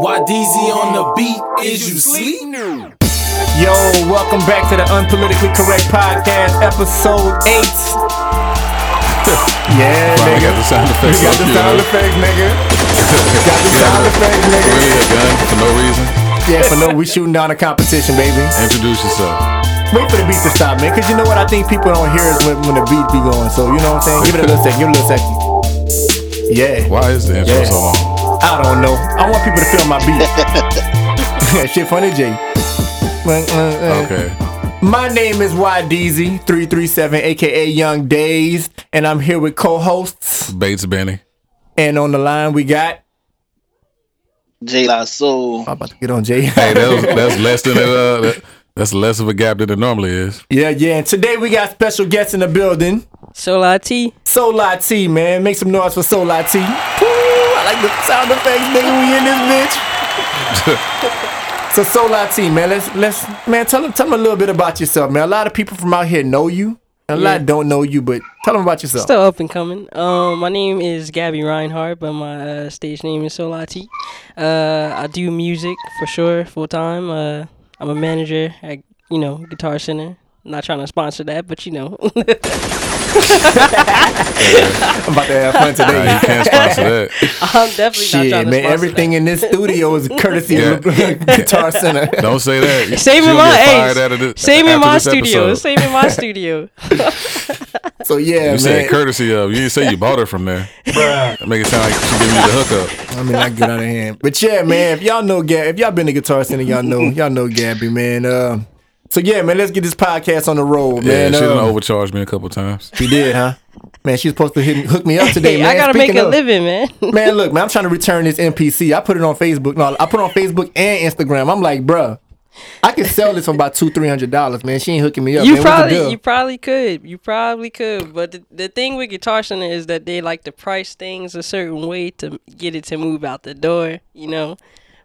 YDZ on the beat, is you sleep? Yo, welcome back to the Unpolitically Correct Podcast, episode 8. yeah, Wow, we nigga. got the sound effects We got the sound effects, nigga. got the sound effects, nigga. Really a gun for no reason? Yeah, for no, we shooting down a competition, baby. Introduce yourself. Wait for the beat to stop, man, because you know what? I think people don't hear us when, when the beat be going. So, you know what I'm saying? Give it a little second, give it a little second. Yeah. Why is the intro Yeah. so long? I don't know. I want people to feel my beat. Shit funny, Jay. Okay. My name is YDZ337, aka Young Days, and I'm here with co-hosts. Bates Benny. And on the line we got J La Soul. I'm about to get on Jay. Hey, that was, that's less than it, uh, that, that's less of a gap than it normally is. yeah, yeah. And today we got special guests in the building. Solar T. Solar T, man. Make some noise for Solar T. Woo, I like the sound effects, nigga. We in this bitch. so Solar T, man, let's let's man tell them tell them a little bit about yourself, man. A lot of people from out here know you. A Yeah. lot don't know you, but tell them about yourself. Still up and coming. Um, my name is Gabby Reinhardt, but my uh, stage name is Solar T. Uh, I do music for sure, full time. Uh, I'm a manager at you know Guitar Center. Not trying to sponsor that, but you know. I'm about to have fun Nah, today. you can't sponsor that. I'm definitely not trying to man, sponsor everything in this studio is courtesy of Guitar Center. Don't say that. Same in my get hey, fired out this- Same in my studio. episode. Same in my studio. So yeah, You said courtesy of. You didn't say you bought her from there. That make it sound like she giving you the hookup. I mean, I get out of hand. But yeah, man, if y'all know Gab, if y'all been to Guitar Center, y'all know, y'all know Gabby, man. Uh, so yeah, man, let's get this podcast on the road, Yeah, man. she done Uh, overcharged me a couple times. she did, huh? Man, she's supposed to hit, hook me up today, man. I gotta Speaking make a of- living, man. Man, look, man, I'm trying to return this MPC. I put it on Facebook. No, I put it on Facebook and Instagram. I'm like, bruh, I could sell this for about two, three hundred dollars, man. She ain't hooking me up. You man. Probably you probably could. You probably could. But the, the thing with Guitar Center is that they like to price things a certain way to get it to move out the door, you know?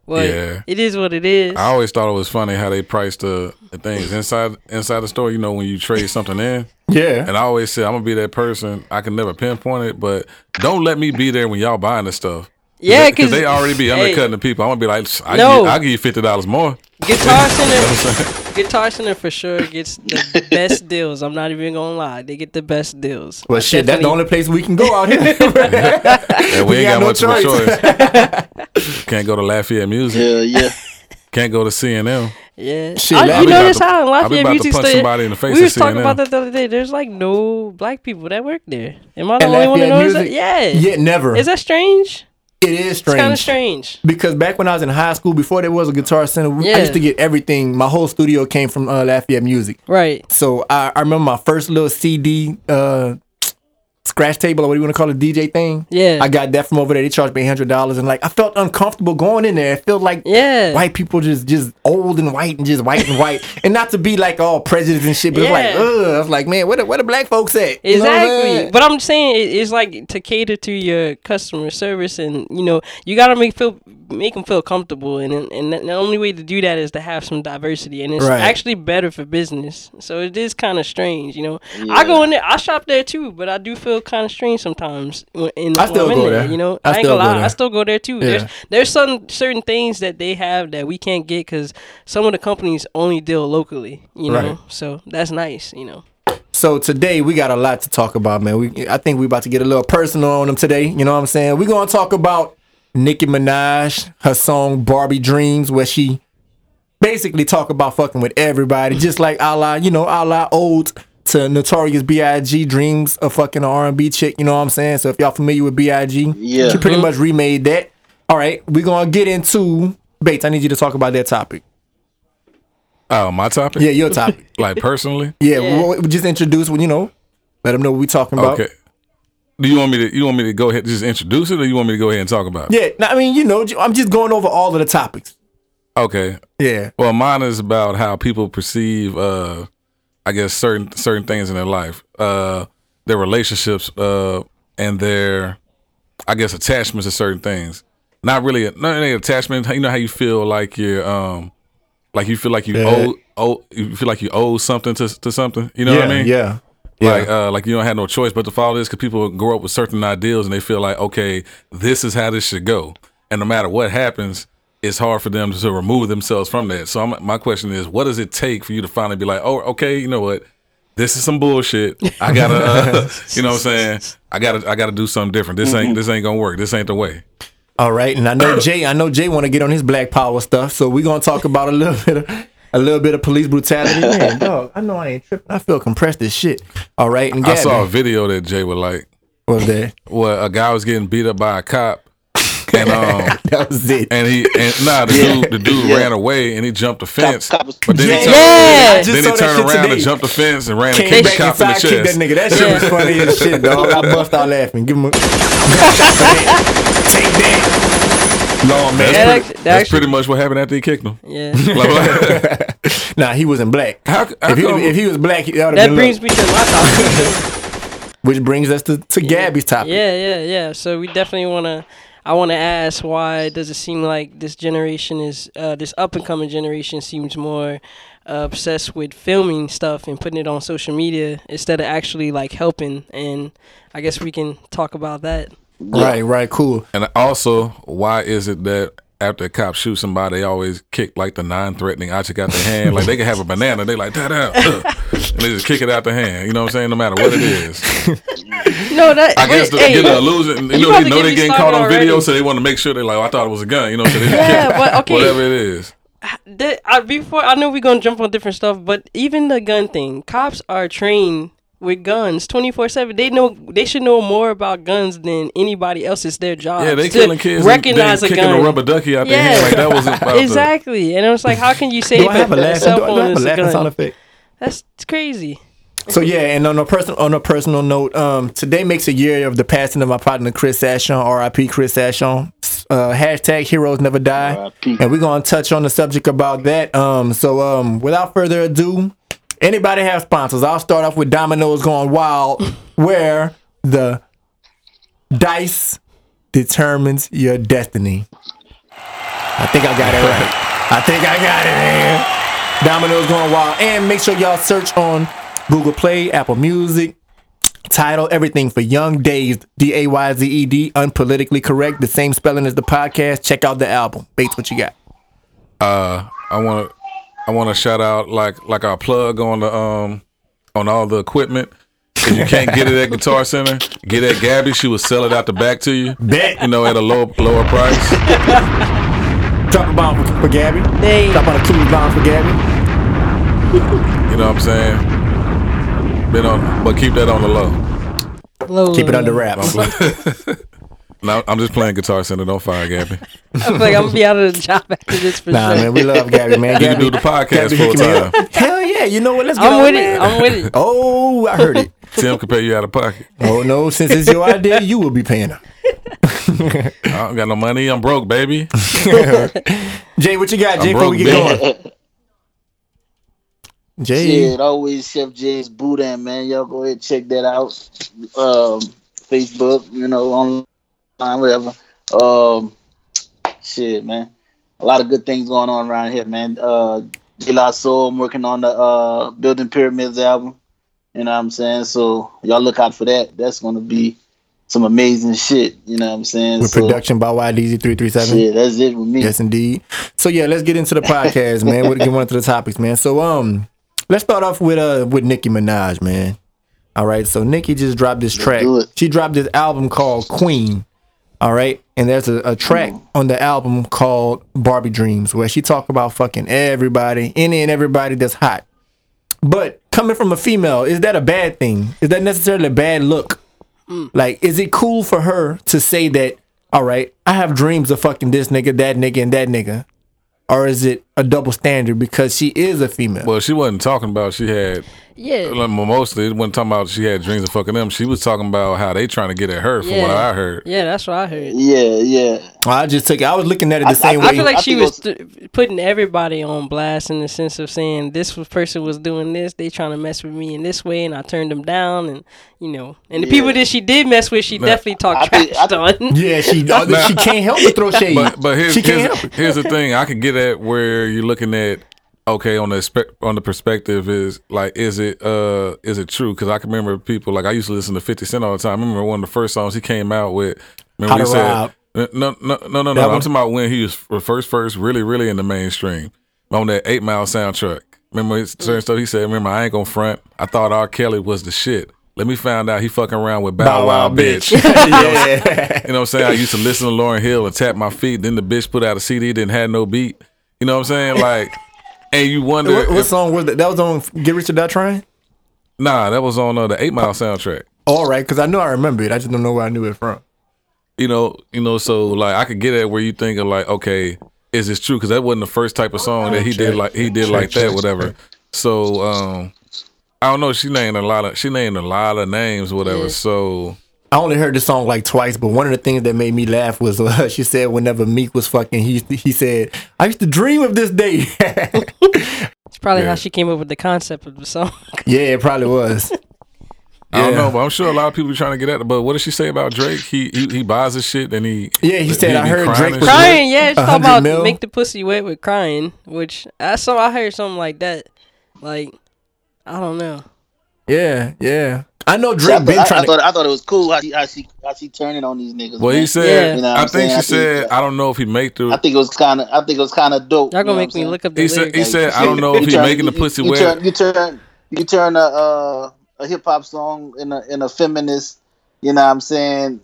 But Yeah. it is what it is. I always thought it was funny how they priced the, the things inside inside the store. You know, when you trade something in. yeah. And I always said, I'm gonna be that person. I can never pinpoint it, but don't let me be there when y'all buying the stuff. yeah, because because they already be hey, undercutting the people. I'm gonna be like, I No. give, I'll give you fifty dollars more. Guitar Center Guitar Center for sure gets the best deals. I'm not even gonna lie. They get the best deals. Well, I shit, that's the only place we can go out here. Yeah, we, We ain't got got, no much of a choice. choice. Can't go to Lafayette Music. Hell yeah. Can't go to CNM. Yeah, Shit, I, you be notice to- how in I'll be Lafayette about to Music punch Store, somebody in the face we was talking about that the other day. There's like no black people that work there. Am I the And only one that Lafayette knows that? Yeah. yeah, never. Is that strange? It is It's strange. kind of strange. Because back when I was in high school, before there was a guitar center, we- I used to get everything. My whole studio came from uh, Lafayette Music. Right. So I, I remember my first little CD uh, scratch table or what do you want to call it, DJ thing. Yeah. I got that from over there. They charged me hundred dollars, and like I felt uncomfortable going in there. It felt like Yeah. white people just just old and white and just white and white, and not to be like all prejudice and shit, but it's like ugh. I was like, man, where the where the black folks at? You know what I'm Exactly. but I'm saying it's like to cater to your customer service, and you know you gotta make feel make them feel comfortable, and and the only way to do that is to have some diversity, and it's Right. actually better for business. So it is kind of strange, you know. I go in there, I shop there too, but I do feel kind of strange sometimes. When, in, I still in go there, there. You know, I I, ain't still gonna go lie, there. I still go there too. Yeah. There's there's some certain things that they have that we can't get because some of the companies only deal locally. You know, Right. so that's nice. You know. So today we got a lot to talk about, man. We I think we about to get a little personal on them today. You know what I'm saying? We're gonna talk about Nicki Minaj, her song Barbie Dreams, where she basically talk about fucking with everybody, just like a la, you know, a la old to Notorious B.I.G. Dreams of fucking an R&B chick. You know what I'm saying? So if y'all familiar with B.I.G., Yeah. she pretty mm-hmm. much remade that. All right, we're gonna get into Bates. I need you to talk about that topic. Oh, my topic. Yeah, your topic. Like personally. Yeah, Yeah. We'll, we'll just introduce, When you know, let them know what we talking about. Okay. Do you want me to? You want me to go ahead and just introduce it, or you want me to go ahead and talk about it? Yeah, no, I mean, you know, I'm just going over all of the topics. Okay. Yeah. Well, mine is about how people perceive, uh, I guess certain certain things in their life, uh, their relationships, uh, and their, I guess, attachments to certain things. Not really, not any attachment. You know how you feel like you're, um, like you feel like you Yeah. owe, owe, you feel like you owe something to to something. You know yeah, what I mean? Yeah. Like, Yeah. uh, like you don't have no choice but to follow this because people grow up with certain ideals and they feel like, okay, this is how this should go, and no matter what happens, it's hard for them to remove themselves from that. So I'm, my question is, what does it take for you to finally be like, oh, okay, you know what? This is some bullshit. I gotta, uh, you know what I'm saying? I gotta, I gotta do something different. This ain't, this ain't gonna work. This ain't the way. All right, and I know Jay. I know Jay want to get on his Black Power stuff, so we're gonna talk about a little bit of a little bit of police brutality. Man, dog, I know I ain't tripping. I feel compressed as shit. All right, and I saw a video that Jay would like, what was that? where a guy was getting beat up by a cop, and um, That was it. and he and nah, the dude, the dude ran away and he jumped the fence, cop was- but then Yeah, he turned, yeah. Then he turned around today. and jumped the fence and ran and Came kicked the back and cop in the side kicked that nigga. That shit was funny as shit, dog. I bust out laughing. Give him a take that. Lord, man. That's, Yeah, pretty, that- that that's pretty much what happened after he kicked him. Yeah. Like, like, Nah, he wasn't black. how, how If he, if he was black, that would That been brings look. me to my topic. Which brings us to, to Gabby's topic. Yeah, yeah, yeah. So we definitely want to. I want to ask why does it seem like this generation is uh, this up and coming generation seems more uh, obsessed with filming stuff and putting it on social media instead of actually like helping. And I guess we can talk about that. Right, right, cool. and also, why is it that after a cop shoots somebody, they always kick like the non-threatening object out their hand? Like they can have a banana, they like da da, and they just kick it out the hand. You know what I'm saying? No matter what it is. No, that I guess to wait, get hey, an illusion. You, you know, they know they're getting caught on video, so they want to make sure they like, oh, I thought it was a gun. You know, so they just Yeah, kick but okay. whatever it is. that, I, before I know we're gonna jump on different stuff, but even the gun thing, cops are trained with guns twenty four seven. They know they should know more about guns than anybody else. It's their job. Yeah, they to killing kids. Recognize they a kicking gun. a rubber ducky out their Yeah. hand like that wasn't about the- exactly, and it was like, how can you say Do I have a that a laughing, do I have a is laughing sound effect? That's crazy. So yeah, and on a personal on a personal note, um, today makes a year of the passing of my partner Chris Ashon, R.I.P. Chris Ashon. Uh, hashtag Heroes Never Die, R.I.P.. and we're gonna touch on the subject about that. Um, so um, without further ado, anybody have sponsors? I'll start off with Domino's Going Wild, where the dice determines your destiny. I think I got it right. I think I got it, man. Domino's going wild. And make sure y'all search on Google Play, Apple Music, title, everything for Young Dazed, D A Y Z E D, unpolitically correct, the same spelling as the podcast. Check out the album. Bates, what you got? uh I want to I want to shout out like like our plug on the um on all the equipment. If you can't get it at Guitar Center, get at Gabby. She will sell it out the back to you. Bet. You know, at a low lower price. Drop a bomb for, for Gabby. They Drop on a clues bomb for Gabby. You know what I'm saying? Been on, but keep that on the low. low, Keep it under wraps. No, I'm just playing Guitar Center. Don't fire Gabby. I'm like I'm gonna be out of the job after this for Nah, sure. man, we love Gabby, man. You can Gabby, do the podcast Gabby full me time. Hell yeah. You know what? Let's go. I'm with there. it. I'm with it. Oh, I heard it. Tim can pay you out of pocket. Oh no, since it's your idea, you will be paying her. I don't got no money. I'm broke, baby. Jay, what you got, Jay, I'm before we get baby. going? Jay. Shit, always Chef J's Boudin, man. Y'all go ahead check that out. Um, Facebook, you know, online, whatever. Um, shit, man. A lot of good things going on around here, man. Uh, De La Soul, I'm working on the uh, Building Pyramids album. You know what I'm saying? So y'all look out for that. That's gonna be some amazing shit. You know what I'm saying? With so, production by YDZ337. shit, that's it with me. Yes, indeed. So yeah, let's get into the podcast, man. We'll get one of the topics, man. So um, let's start off with uh with Nicki Minaj, man. All right, so Nicki just dropped this track. She dropped this album called Queen. All right, and there's a, a track mm. on the album called Barbie Dreams, where she talk about fucking everybody, any and everybody that's hot. But coming from a female, is that a bad thing? Is that necessarily a bad look? Mm. Like, is it cool for her to say that, all right, I have dreams of fucking this nigga, that nigga, and that nigga? Or is it a double standard because she is a female? Well, she wasn't talking about she had Yeah. like, mostly. It wasn't talking about she had dreams of fucking them. She was talking about how they trying to get at her. From what I heard. Yeah, that's what I heard. Yeah, yeah. I just took it. I was looking at it the I- same I I feel like I she think was th- putting everybody on blast in the sense of saying this person was doing this, they trying to mess with me in this way, and I turned them down, and you know, and the Yeah. people that she did mess with, she definitely talked I think- trash I on. yeah, she uh, she can't help but throw shade. But but here's she can't here's, help here's the thing. I could get at where you're looking at. Okay, on the spe- on the perspective is like, is it uh is it true? Because I can remember people like I used to listen to Fifty Cent all the time. I remember one of the first songs he came out with. Remember How he to said, Rob. Uh, No, no, no, no, no. I'm talking about when he was first, first, really, really in the mainstream on that Eight Mile soundtrack. Remember certain stuff he said. Remember, I ain't gonna front. I thought R. Kelly was the shit. Let me find out he fucking around with Bow, Wow, bitch. yeah. You know what I'm saying? I used to listen to Lauryn Hill and tap my feet. Then the bitch put out a CD, didn't have no beat. You know what I'm saying? Like, and you wonder. what, what if- song was that? That was on Get Rich or Die Trying? nah, that was on uh, the Eight Mile soundtrack. All right, because I know I remember it. I just don't know where I knew it from. You know, you know. So like, I could get at where you think of like, okay, is this true? Because that wasn't the first type of song that he did like he did like that, whatever. So um, I don't know. She named a lot of she named a lot of names, whatever. Yeah. So I only heard the song like twice, but one of the things that made me laugh was uh, she said whenever Meek was fucking, he he said, "I used to dream of this day." It's probably Yeah. how she came up with the concept of the song. yeah, it probably was. I don't Yeah. know, but I'm sure a lot of people are trying to get at it. But what did she say about Drake? He he, he buys his shit and he Yeah, he said, I be heard crying Drake and shit. crying, yeah, it's A talking about mil? make the pussy wet with crying, which I saw. I heard something like that. Like, I don't know. Yeah, yeah. I know See, I, Drake been thought, I, trying I to. thought I thought it was cool how she how she how she turning on these niggas. Well, man. he said, Yeah. You know I I'm think she I think- said, I don't know if he make the. I think it was kind of I think it was kind of dope. Y'all gonna what make me saying? look up the he said, lyrics. he said, I don't know if You he turn- making the pussy you wet. Turn, you turn you turn a uh, a hip hop song in a in a feminist, you know what I'm saying,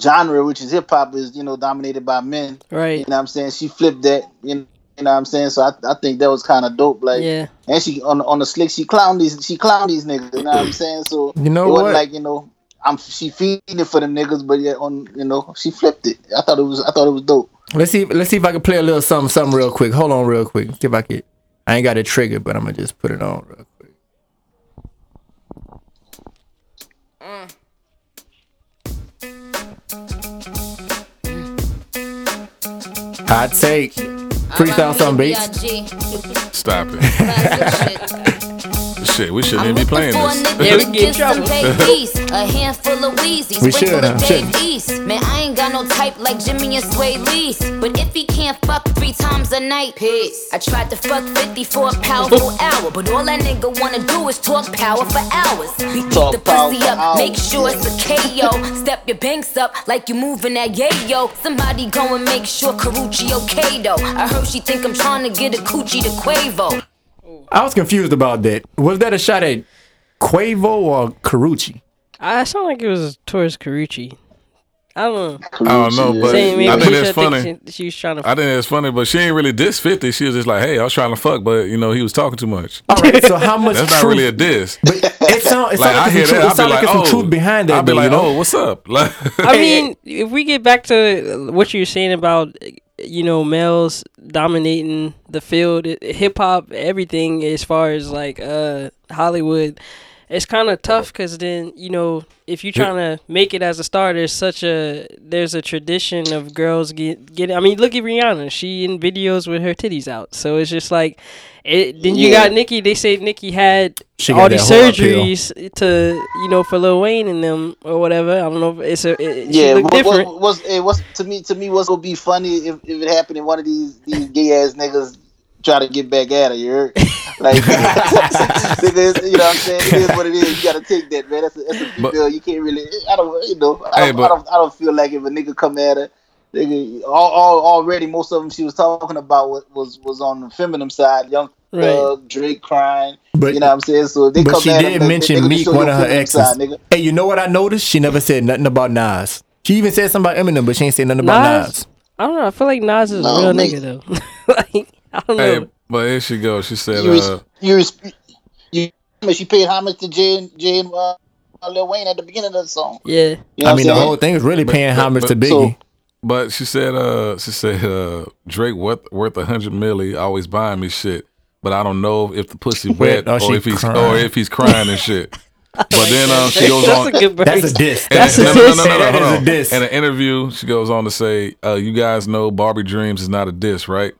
genre, which is hip hop, is you know dominated by men. Right. You know what I'm saying? She flipped that. You know, you know what I'm saying? So I, I think that was kind of dope. Like, Yeah. and she on on the slick, she clown these, she clown these niggas. You know what I'm saying? So You know it wasn't what? like you know, I'm she feeding it for them niggas, but yet on you know she flipped it. I thought it was I thought it was dope. Let's see. Let's see if I can play a little something, something real quick. Hold on, real quick. See if I can. I ain't got it triggered, but I'm gonna just put it on real quick. Mm. Hot take. Freestyle something, bass. Stop it. Shit, we shouldn't even be playing this. Yeah, we can get in trouble. a handful of Weezy, We sprinkle should, of huh? Should. East. Man, I ain't got no type like Jimmy and Swae Lee's. But if he can't fuck three times a night, peace. I tried to fuck 50 for a powerful hour, but all that nigga wanna do is talk power for hours. Beat Talk the power pussy up, hours. make sure it's a KO. Step your banks up like you moving that yayo. Somebody go and make sure Karrueche okay though. I heard she think I'm trying to get a coochie to Quavo. I was confused about that. Was that a shot at Quavo or Karrueche? I sound like it was towards Karrueche. I don't know. I don't know, but I think she that's should think funny. She, she was trying to. I think it's funny, but she ain't really diss 50. She was just like, hey, I was trying to fuck, but, you know, he was talking too much. All right. So how much That's truth? not really a diss. but it sounds it Like, sound I like hear some, truth, that, it I'll be like, like, there's some oh. truth behind that. I'll be though, like, you know? oh, what's up? Like, I mean, if we get back to what you're saying about you know males dominating the field, hip hop, everything as far as like uh Hollywood, it's kind of tough because then you know if you're trying to make it as a star, there's such a there's a tradition of girls get get. I mean, look at Rihanna; she in videos with her titties out, so it's just like. It, then you Yeah. got Nicki. They say Nicki had She all these that whore appeal. surgeries to you know for Lil Wayne and them or whatever. I don't know. If it's a it, Yeah, what, different. what, what's, eh, what's to me to me what's gonna be funny if, if it happened in one of these these gay ass niggas try to get back at her, you heard? Like it is, you know what I'm saying? It is what it is. You gotta take that, man. That's a, that's a But- female. You can't really I don't you know I don't, but- I don't I don't feel like if a nigga come at her Nigga, all, all, already most of them she was talking about was was, was on the feminine side, young Right. Thug, Drake crying. But- you know what I'm saying? So they But come she at did him, mention they gonna Meek, one of her feminine exes. side, nigga. Hey, you know what I noticed? She never said nothing about Nas. She even said something about Eminem, but she ain't said nothing about Nas? Nas. I don't know. I feel like Nas is a real me- nigga though. like I don't know. hey, but here she goes. She said, you, res- uh, you, res- you, she paid homage to Jay and, Jay and uh, Lil Wayne at the beginning of the song. yeah. You know I mean, I'm the whole thing is really paying but- homage but- to Biggie. But she said, uh, she said, uh, Drake worth worth a hundred milli, always buying me shit. But I don't know if the pussy wet or or, if he's crying. or if he's crying and shit. But then um, she goes That's on. a good That's a verse. diss. and- That's no, a no, no, diss. no, no, That hold is a on. diss. In an interview, she goes on to say, uh, "You guys know Barbie Dreams is not a diss, right?"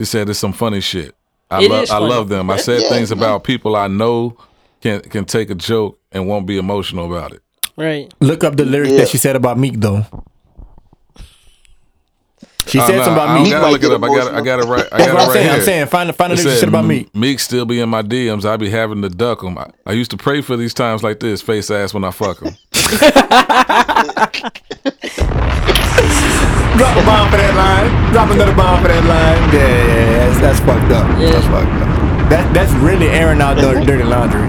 She said it's some funny shit. I It love I funny. love them. I said Yeah, things about people I know can can take a joke and won't be emotional about it. Right. Look up the lyrics Yeah. that she said about Meek, though. She said oh, nah, something about I me. don't gotta look it up. I got it. I got it right. I That's got what it I'm right saying. here. I'm saying find find out It this said, shit about me. Meek still be in my DMs. I be having to duck him. I, I used to pray for these times like this, face ass when I fuck him. Drop a bomb for that line. Drop another bomb for that line. Yeah, yeah, yeah. That's, that's fucked up. Yeah. That's fucked up. That that's really airing out dirty, dirty laundry.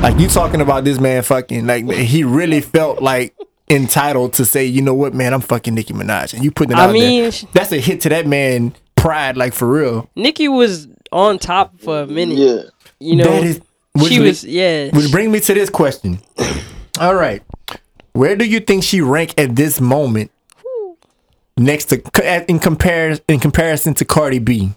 Like you talking about this man fucking like he really felt like entitled to say, you know what, man, I'm fucking Nicki Minaj, and you putting it I out mean, there. That's a hit to that man pride, like for real. Nicki was on top for a minute. Yeah. You know, that is. Which, she was yeah. Which bring me to this question. All right, where do you think she rank at this moment? Next to in comparison in comparison to Cardi B.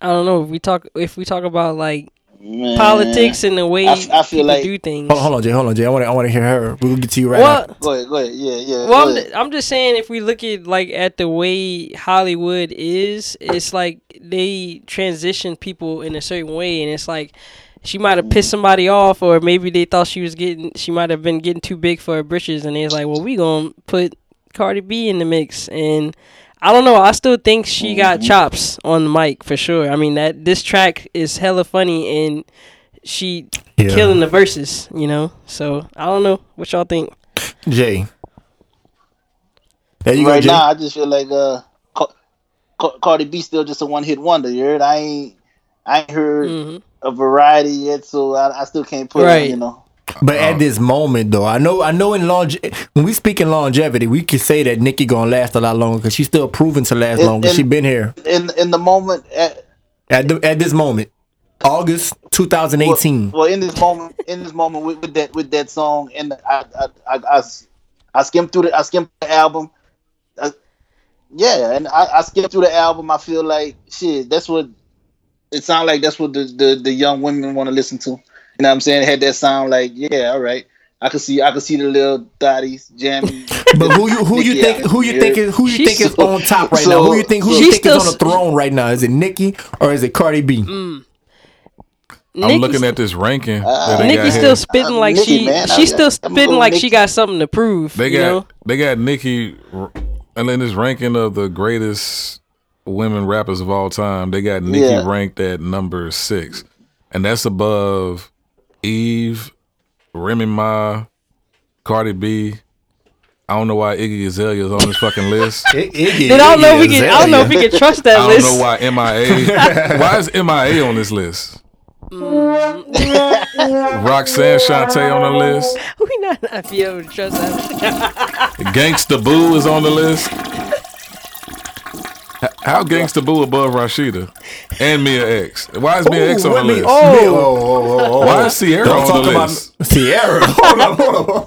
I don't know if we talk if we talk about like Man. politics and the way I f- I feel people like- do things. Hold on, hold on, Jay. Hold on, Jay. I want to I want to hear her. We'll get to you right well, now. Go ahead, go ahead. Yeah, yeah. well, I'm. I'm just saying if we look at like at the way Hollywood is, it's like they transition people in a certain way, and it's like she might have pissed mm-hmm. somebody off, or maybe they thought she was getting, she might have been getting too big for her britches, and it's like, well, we gonna put Cardi B in the mix, and I don't know, I still think she got chops on the mic for sure. I mean that this track is hella funny, and she Yeah. killing the verses, you know. So I don't know what y'all think. Jay. There you right go, Jay. now, I just feel like uh, Ca- Ca- Cardi B still just a one hit wonder. You heard? I ain't, I ain't heard Mhm. a variety yet, so I, I still can't put. Right. You know, But Uh, at this moment, though, I know, I know, in longe- when we speak in longevity, we can say that Nicki gonna last a lot longer because she's still proven to last And- longer. She been here in in the moment. At, at the, at this moment, August 2018. Well, well, in this moment, in this moment with, with that with that song, and I I, I, I, I skimmed through the I skimmed the album. I, yeah, and I, I skimmed through the album. I feel like shit. That's what it sounds like. That's what the the, the young women want to listen to. You know what I'm saying? It had that sound like yeah, all right. I could see I could see the little thotties jamming. But who you who you think who you here. think is who you She's think is so- on top right so- now? Who you think who you She's think is on the throne right now? Is it Nicki or is it Cardi B? Mm. I'm Nicki's- looking at this ranking. Uh, that they Nicki's here. still spitting like Nicki, she man, she's still I'm spitting going like she got something to prove. They got know? they got Nicki, and then this ranking of the greatest women rappers of all time, they got Nicki Yeah. ranked at number six, and that's above Eve, Remy Ma, Cardi B. I don't know why Iggy Azalea is on this fucking list. It- Iggy- I don't know if we can I don't know if we can trust I that don't know why MIA. why is MIA on this list? Roxanne Shante on the list. we not not be able to trust that. Gangsta Boo is on the list. H- How Gangsta Boo above Rashida and Mia X? Why is Mia X on the me- list? Oh, oh, oh, oh, oh. Why is Sierra Don't on talk the about list? Sierra. Hold on, hold on.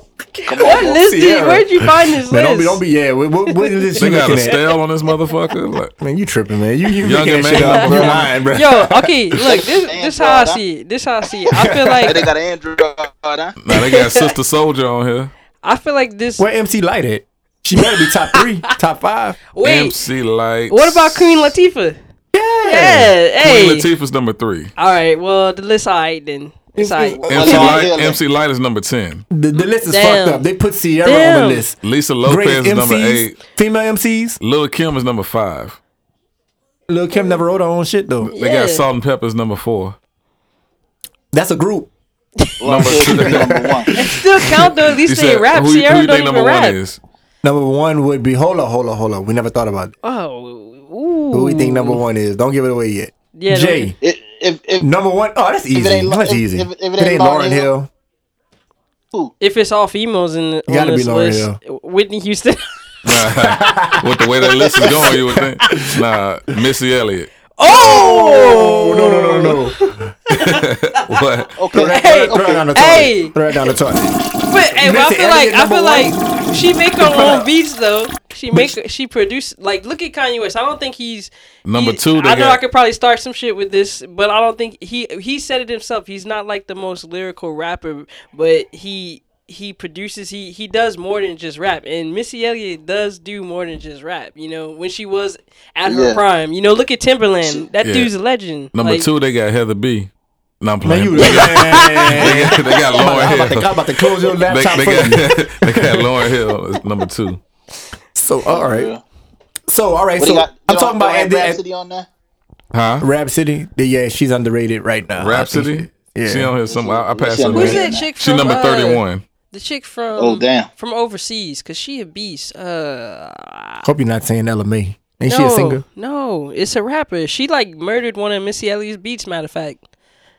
what list did, where'd you find this Man, list? don't be, don't be, yeah. What, what, what is this They you got a at? stale on this motherfucker. Like, Man, you tripping, man. You, you Young making and that shit man up. number You lying, bro. Yo, okay, look, this this how I see it. This how I see it. I feel like they got an Android, huh? now they got Sister Souljah on here. I feel like this. Where MC Lyte at? She better be top three, top five. Wait, MC Lyte's. what about Queen Latifah? Yeah, hey. Queen Latifah's number three. All right, well the list alright then. It's alright. MC Lyte. MC Lyte is number ten. The, the list is Damn. fucked up. They put Sierra on the list. Lisa Lopes Greatest is number eight. female MCs. Lil Kim is number five. Lil Kim never wrote her own shit though. They Yeah. got Salt-N-Pepa's number four. That's a group. Number number one. It still count though. At least You they said, rap. who, you- Sierra who you don't think even number rap. one is? Number one would be hold up, hold up, hold up. We never thought about it. Oh, ooh. Who we think number one is? Don't give it away yet. Yeah, Jay. If, if, if, Number one. Oh, that's easy. ain't That's if- easy. if- if it it ain't ain't Lauryn Hill. who? If it's all females in the, Gotta be this Lauryn list, Whitney Houston. Nah, with the way that list is going, you would think. Nah, Missy Elliott. oh no, no, no, no. What? Okay, Hey, Throw it down the toilet. Hey. Throw it down the toilet. But, hey, but I Missy feel like I feel number like she make her own beats though. She make she produce like look at Kanye West. I don't think he's Number he- two, I know got- I could probably start some shit with this, but I don't think he he said it himself. He's not like the most lyrical rapper, but he he produces he he does more than just rap. And Missy Elliott does do more than just rap. You know when she was at her Yeah. prime. You know look at Timbaland. That Yeah. dude's a legend. Number Like, two, they got Heather B. No, I'm Man, playing. you they, got, man. they got I'm Lauren about, to, I'm about to close your laptop they for you. got, they got Lauryn Hill as number two. So all right. So all right, What so got? I'm talking about they at don't have the, Rapsody on there. Huh? Rapsody. Yeah, she's underrated right now. I Rapsody? she- Yeah. She on here somewhere. I, I passed her Who's that chick She from number uh, 31. The chick from Oh, damn. from overseas, cause she a beast. Uh, Hope you're not saying Ella Mai. Ain't no, she a singer? no, it's a rapper. She like murdered one of Missy Elliott's beats. Matter of fact,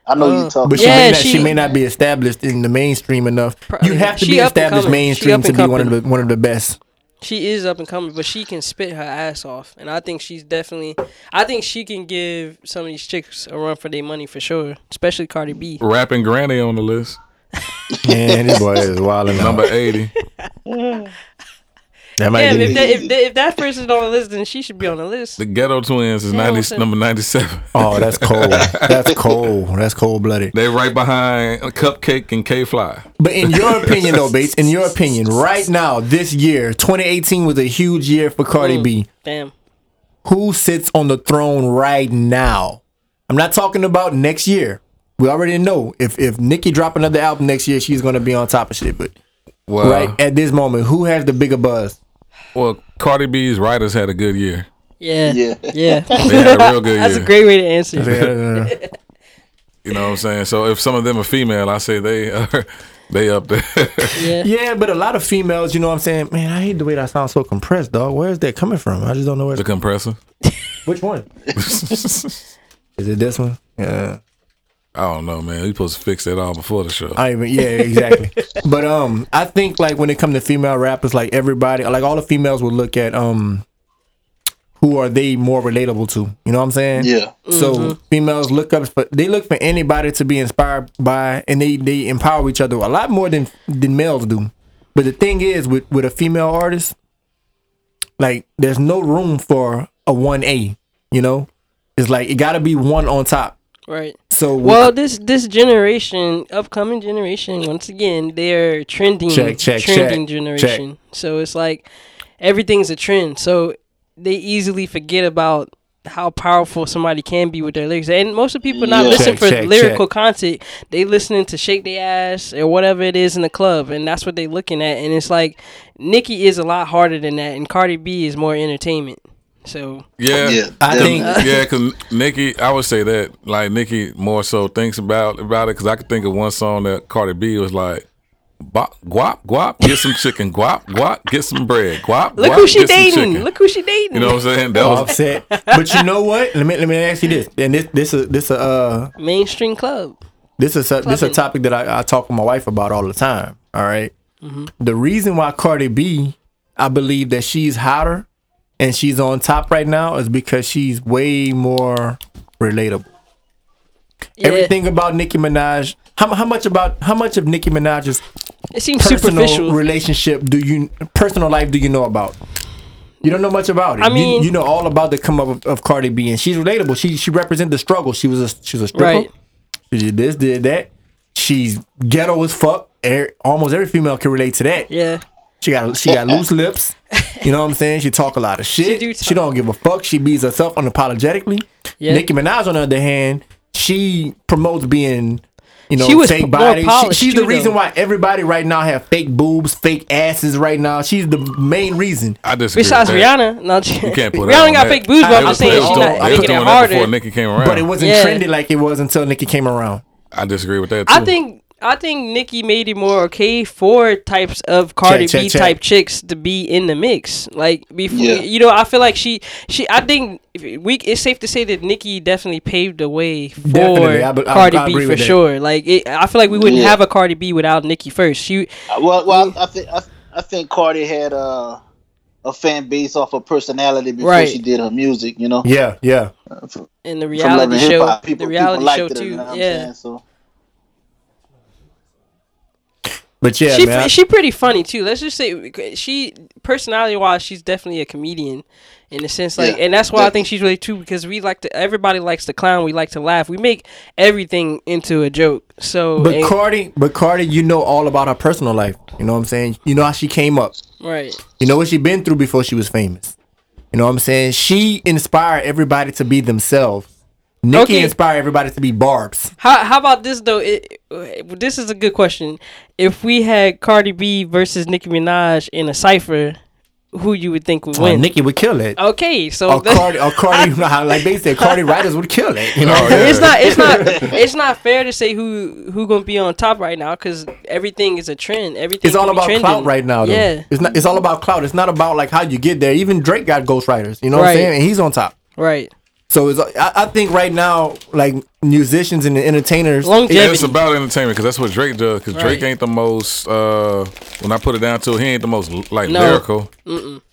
I know Uh, you talking. But she, Yeah, may not, she, she- may not be established in the mainstream enough. Probably you have to not. be She up and established mainstream to be one of the one of the best. she is up and coming, but she can spit her ass off, and I think she's definitely. I think she can give some of these chicks a run for their money for sure, especially Cardi B. Rapping Granny on the list. Man, this boy is wilding. Number 80. That might Yeah, if that, if, that, if that person's on the list, then she should be on the list. The Ghetto Twins is 90, number 97. Oh, that's cold. That's cold. That's cold blooded. They right behind Cupcake and K Fly. But in your opinion, though, Bates, in your opinion, right now, this year, 2018 was a huge year for Cardi Mm. B. Damn. Who sits on the throne right now? I'm not talking about next year. We already know if if Nicki drop another album next year, she's gonna be on top of shit. But Well, right at this moment, who has the bigger buzz? well, Cardi B's writers had a good year. Yeah. Yeah. Yeah. They had a real good That's year. a great way to answer. Yeah. You know what I'm saying? So if some of them are female, I say they are they up there. Yeah. yeah, but a lot of females, you know what I'm saying? Man, I hate the way that sounds so compressed, dog. Where is that coming from? I just don't know where. the compressor. Which one? Is it this one? Yeah. I don't know, man. We supposed to fix that all before the show. I even yeah, exactly. but um I think like when it comes to female rappers, like everybody like all the females would look at um who are they more relatable to? You know what I'm saying? Yeah. So females look up for they look for anybody to be inspired by and they they empower each other a lot more than than males do. But the thing is with with a female artist, like there's no room for a one A, you know? It's like it gotta be one on top. Right. So Well, this this generation, upcoming generation, once again, they're trending, Check, check, trending check, generation. So it's like everything's a trend. So they easily forget about how powerful somebody can be with their lyrics. And most of the people not Yeah. listening for check, lyrical content. They listening to shake their ass or whatever it is in the club, and that's what they looking at. And it's like Nicki is a lot harder than that, and Cardi B is more entertainment. So yeah, Yeah. I think yeah, because Nicki, I would say that like Nicki more so thinks about about it because I could think of one song that Cardi B was like, "Bop, guap, guap, get some chicken, guap, guap, get some bread, guap." look guap, who she get dating. chicken." Look who she dating. You know what I'm saying? That was offset. but you know what? Let me let me ask you this. And this this is this a uh mainstream club. this is a, this a topic that I, I talk with my wife about all the time. All right? The reason why Cardi B, I believe that she's hotter and she's on top right now is because she's way more relatable. Yeah. Everything about Nicki Minaj. How, how much about how much of Nicki Minaj's It seems personal superficial. relationship do you personal life do you know about? You don't know much about it. I You- mean- you, know all about the come up of, of Cardi B, and she's relatable. She she represents the struggle. She was a she was a stripper. Right. She did this, did that. She's ghetto as fuck. Er- almost every female can relate to that. yeah. She got she got loose lips. You know what I'm saying? She talk a lot of shit. do She, don't give a fuck. She beats herself unapologetically. Yeah. Nicki Minaj, on the other hand, she promotes being, you know, She was fake more body. She- she's the reason though. why everybody right now have fake boobs, fake asses right now. She's the main reason. I disagree. Besides with. Rihanna, no, You can't put Rihanna on got that. fake boobs, but I- I'm just saying she's doing- not I was making it doing harder. before Nicki came around. But it wasn't Yeah. trendy like it was until Nicki came around. I disagree with that too. I think I think Nicki made it more okay for types of Cardi check, B check. type chicks to be in the mix. Like before, Yeah. you know, I feel like she she. I think we it's safe to say that Nicki definitely paved the way for Definitely, I be- I- Cardi I B agree for with that. sure. Like it, I feel like we wouldn't Yeah. have a Cardi B without Nicki first. She Uh, Well, well, I think I, I think Cardi had uh, a fan base off her personality before Right. she did her music. You know, Yeah, yeah. from, in the reality show, hip-hop, the reality show liked it, too. You know what I'm yeah. saying? So But yeah, she man. I- she pretty funny too. Let's just say she personality wise, she's definitely a comedian in a sense. Like, Yeah, and that's why I think she's really too because we like to. Everybody likes to clown. We like to laugh. We make everything into a joke. So, but and- Cardi, but Cardi, you know all about her personal life. You know what I'm saying? You know how she came up. right, You know what she been through before she was famous. You know what I'm saying? She inspired everybody to be themselves. Nicki Okay. inspired everybody to be Barb's. how how about this though? It, uh, this is a good question. If we had Cardi B versus Nicki Minaj in a cipher, who you would think would Oh, win. Nicki would kill it. Okay, so Or that- Cardi, or Cardi, you know how, like they said, Cardi writers would kill it. You oh, know, Oh, what I'm saying? yeah. it's not it's not it's not fair to say who who gonna be on top right now because everything is a trend. Everything it's all about trending. clout right now. Though. Yeah, it's not. It's all about clout. It's not about like how you get there. Even Drake got ghostwriters. You know what I'm Right. saying? And he's on top. right. So it's, I, I think right now, like musicians and entertainers, Longevity. Yeah, it's about entertainment because that's what Drake does. Because Drake ain't the most. uh When I put it down to it, he ain't the most like No. lyrical.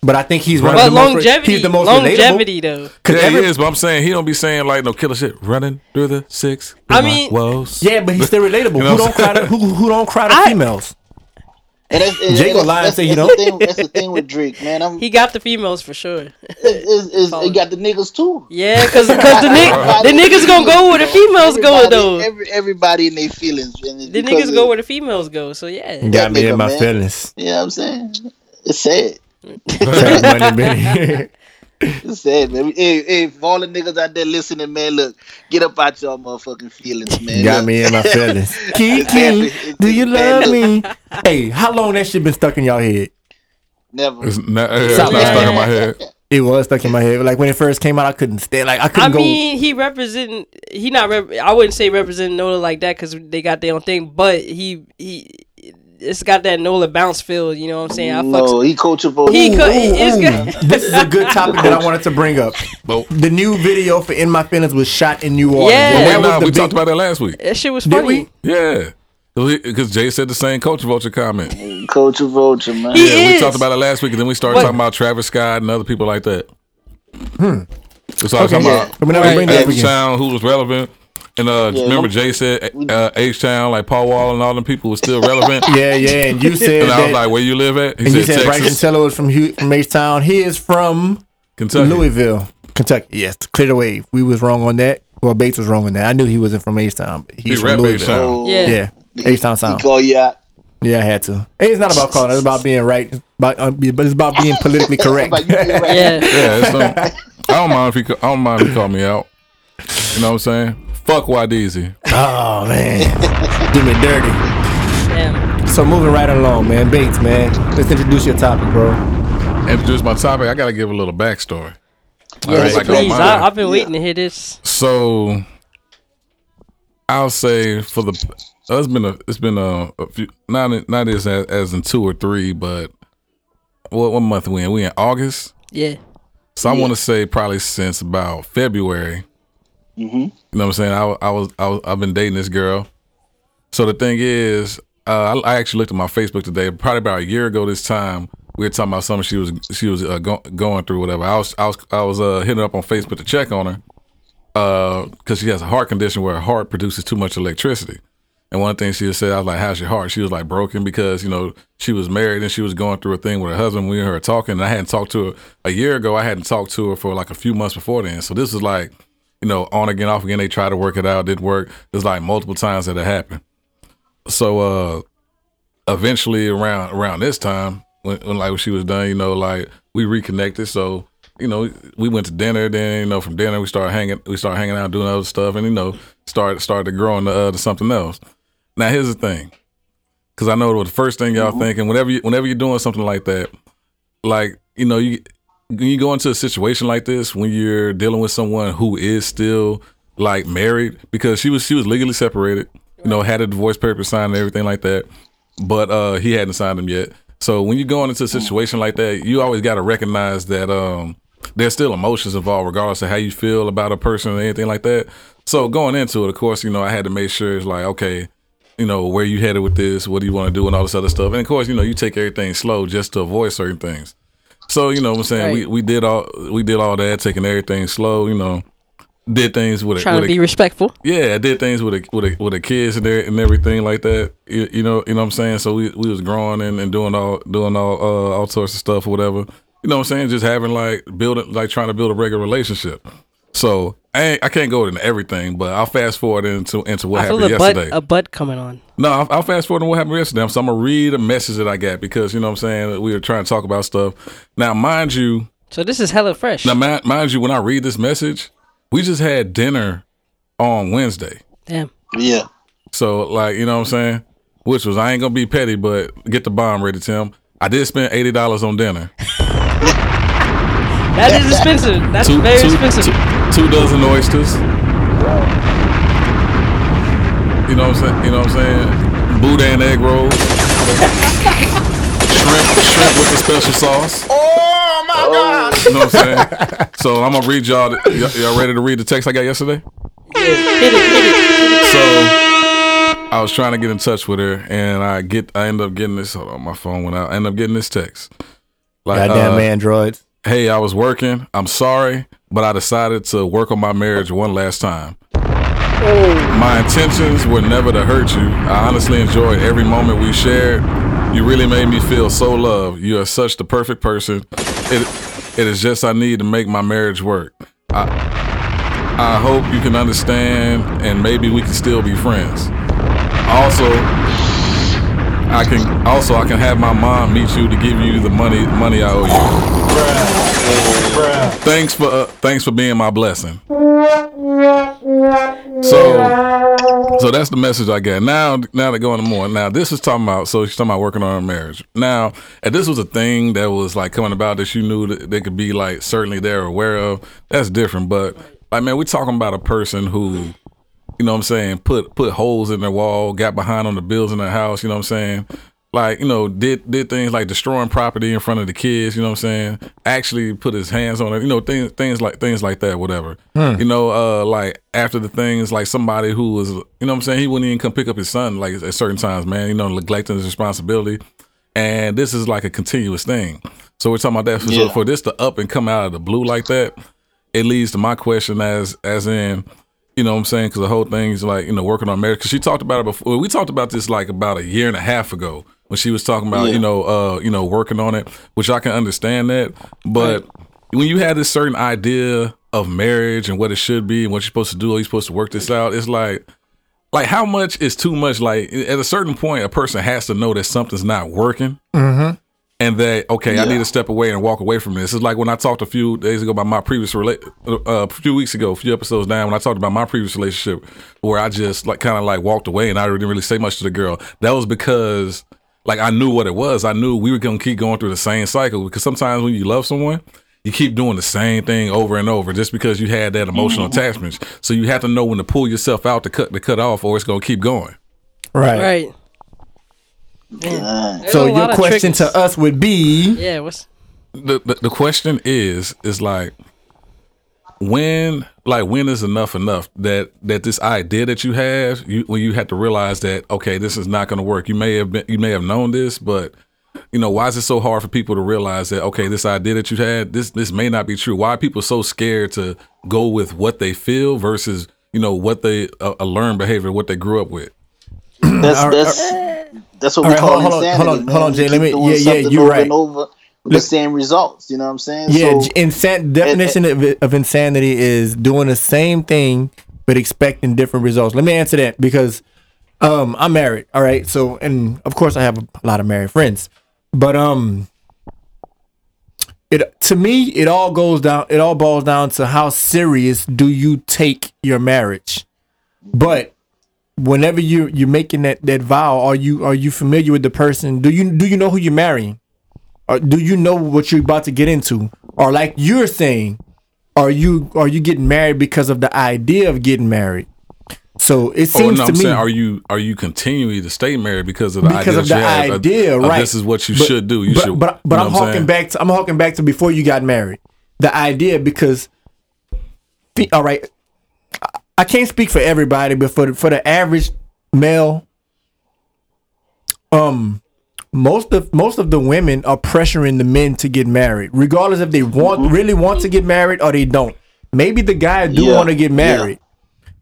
but I think he's one But of the most. longevity, He's the most longevity relatable. though. 'Cause Yeah, every- he is. But I'm saying he don't be saying like no killer shit. Running through the six. I mean- woes. Yeah, but he's still relatable. You know who don't I'm cry? To, who who don't cry to I- females? And that's, and Jay that's, gonna lie and say he don't. The thing, that's the thing with Drake, man. I'm, He got the females for sure. is, is, he got the niggas too. Yeah, because the, nig- the niggas gonna go where the females go though. Every, everybody in their feelings. and The because niggas go where the females go. So yeah. Got me nigga, in my man. feelings. You know what I'm saying? It's sad. Trap money, Benny. It's sad, man. Hey, hey, for all the niggas out there listening, man, look, get up out your motherfucking feelings, man. Got Look, me in my feelings. Kiki, Exactly. do you love look. me? Hey, how long that shit been stuck in y'all head? Never. It's not, yeah, it's not stuck in my head. It was stuck in my head. Like when it first came out, I couldn't stand. Like I I couldn't go. mean, he representing. He not. Rep- I wouldn't say representing Nola like that because they got their own thing. But he he. It's got that Nola bounce feel. You know what I'm saying? I fucks. No, he coachable. He Ooh, co- ooh, it's good. This is a good topic that I wanted to bring up. But The new video for "In My Feelings" was shot in New Orleans. Yeah. And wait, nah, we big- talked about that last week. That shit was Did funny. we? Yeah, because Jay said the same culture vulture comment. Coach Vulture, man. He Yeah, we talked about it last week, and then we started But- talking about Travis Scott and other people like that. Hmm. We started Okay, talking yeah. about But whenever we Right. bring that up H. Town, who was relevant. And uh, Yeah, remember no- Jay said uh, H Town, like Paul Wall and all them people was still relevant. Yeah, yeah. And you said And I was that. like, "Where you live at?" He and you said, said Bryson Texas, Tiller was from Hu- from H-Town. He is from Kentucky. Louisville, Kentucky. Yes, clear the way. We was wrong on that. Well, Bates was wrong on that. I knew he wasn't from H-Town, but he's He from Louisville. H-Town. Yeah. Yeah, H-Town He sound. call you out. Yeah, I had to. It's not about calling. It's about being right. It's about, uh, but it's about being politically correct. Like, right. Yeah. Yeah, it's some, I don't mind if he. I don't mind if he call me out. You know what I'm saying? Fuck Wadizi. oh man, do me dirty. Damn. So moving right along, man. Bates, man. Let's introduce your topic, bro. Introduce my topic. I gotta give a little backstory. Yes, like, I don't please. mind. I, I've been waiting to hear this. So I'll say for the uh, it's been a it's been a, a few not not as as in two or three, but what what month we in? We in August. Yeah. So I want to say probably since about February. Mm-hmm. You know what I'm saying? I, I was I was I've been dating this girl. So the thing is, uh, I, I actually looked at my Facebook today. Probably about a year ago this time, we were talking about something she was she was uh, go, going through, whatever. I was I was I was uh, hitting up on Facebook to check on her because she has a heart condition where her heart produces too much electricity. And one thing she said, I was like, "How's your heart?" She was like broken because you know she was married and she was going through a thing with her husband. We and her talking, and I hadn't talked to her a year ago. I hadn't talked to her for like a few months before then. So this was like, you know, on again, off again. They tried to work it out, didn't work. There's like multiple times that it happened. So uh eventually around around this time when, when like when she was done, you know, like we reconnected. So you know, we went to dinner. Then you know, from dinner we started hanging. We started hanging out, doing other stuff, and you know, started started growing to, uh, to something else. Now here's the thing, because I know the first thing y'all thinking whenever you whenever you're doing something like that, like you know you when you go into a situation like this when you're dealing with someone who is still like married because she was she was legally separated, you know, had a divorce paper signed and everything like that, but uh he hadn't signed them yet. So when you're going into a situation like that, you always got to recognize that um there's still emotions involved regardless of how you feel about a person or anything like that. So going into it, of course, you know, I had to make sure it's like, okay, you know, where you headed with this, what do you want to do and all this other stuff. And of course, you know, you take everything slow just to avoid certain things. So, you know what I'm saying? We Right. we did all we did all that, taking everything slow, you know, did things with a, Trying with to a be respectful. yeah, I did things with a, with a, with the kids and, there, and everything like that. You, you know, you know what I'm saying. So we, we was growing and, and doing all doing all uh, all sorts of stuff or whatever. You know what I'm saying? Just having like building like trying to build a regular relationship. So I ain't, I can't go into everything, but I'll fast forward into into what I feel happened a butt, yesterday. a butt coming on. No, I'll, I'll fast forward to what happened yesterday. So I'm gonna read a message that I got because you know what I'm saying we were trying to talk about stuff. Now, mind you, So this is hella fresh. now mind, mind you, when I read this message, we just had dinner on Wednesday. Damn. Yeah. So like, you know what I'm saying? Which was I ain't gonna be petty, but get the bomb ready, Tim. I did spend eighty dollars on dinner. That is expensive. That's two, very two- expensive. two- two dozen oysters. You know what I'm saying? You know what I'm saying? Boudin egg rolls. shrimp, shrimp with the special sauce. Oh my god. You know what I'm saying? So I'm gonna read y'all. The, y'all, y'all ready to read the text I got yesterday? Hit it, hit it. So I was trying to get in touch with her, and I get I end up getting this. Hold on, my phone went out. I end up getting this text. Like, Goddamn uh, androids. Hey, I was working. I'm sorry, but I decided to work on my marriage one last time. My intentions were never to hurt you. I honestly enjoyed every moment we shared. You really made me feel so loved. You are such the perfect person. It it is just I need to make my marriage work. I I hope you can understand and maybe we can still be friends. Also, I can also I can have my mom meet you to give you the money money I owe you. Thanks for uh, thanks for being my blessing. So so that's the message I got. Now now to go into more. Now this is talking about so she's talking about working on her marriage. Now if this was a thing that was like coming about that you knew that they could be like certainly they're aware of, that's different. But like man, we're talking about a person who you know what I'm saying, put put holes in their wall, got behind on the bills in their house, you know what I'm saying? Like, you know, did did things like destroying property in front of the kids, you know what I'm saying? Actually put his hands on it, you know, things things like things like that, whatever. You know, uh like after the things like somebody who was you know what I'm saying, he wouldn't even come pick up his son like at certain times, man, you know, neglecting his responsibility. And this is like a continuous thing. So we're talking about that so Yeah. for this to up and come out of the blue like that, it leads to my question as as in you know what I'm saying? Because the whole thing is like, you know, working on marriage. Because she talked about it before. We talked about this like about a year and a half ago when she was talking about, Yeah. you know, uh, you know, working on it, which I can understand that. But when you have this certain idea of marriage and what it should be and what you're supposed to do, you're supposed to work this out. It's like, like how much is too much? Like at a certain point, a person has to know that something's not working and that okay, I need to step away and walk away from this. It's like when I talked a few days ago about my previous rela- uh, a few weeks ago, a few episodes down, when I talked about my previous relationship, where I just like kind of like walked away and I didn't really say much to the girl. That was because like I knew what it was. I knew we were gonna keep going through the same cycle because sometimes when you love someone. You keep doing the same thing over and over just because you had that emotional attachment. So you have to know when to pull yourself out to cut to cut off, or it's gonna keep going. Right. Right. Uh, So your question to us would be Yeah, what's the, the the question is is like when like when is enough enough that that this idea that you have you when you had to realize that okay this is not going to work. You may have been you may have known this but you know why is it so hard for people to realize that okay this idea that you had this this may not be true? Why are people so scared to go with what they feel versus you know what they a, a learned behavior what they grew up with? That's that's that's what all we right, call hold on, hold on, insanity. hold on, hold on, Jay, let me- yeah, yeah, you're over right. And over with the same results. You know what I'm saying? Yeah, So, insan- definition of, of insanity is doing the same thing but expecting different results. Let me answer that because um I'm married, all right? So and of course I have a lot of married friends. But um it to me it all goes down it all boils down to how serious do you take your marriage. But whenever you you're making that that vow, are you are you familiar with the person? Do you do you know who you're marrying? Or do you know what you're about to get into? Or like you're saying, are you are you getting married because of the idea of getting married? So it Oh seems no, to I'm me saying, are you are you continuing to stay married because of the because idea of the have, uh, idea, of right? This is what you But- should do. You but, should. But but you know I'm what harking back to I'm harking back to before you got married. The idea because, all right, I- can't speak for everybody, but for the, for the average male, um, most of most of the women are pressuring the men to get married, regardless if they want really want to get married or they don't. Maybe the guy do Yeah, want to get yeah. married,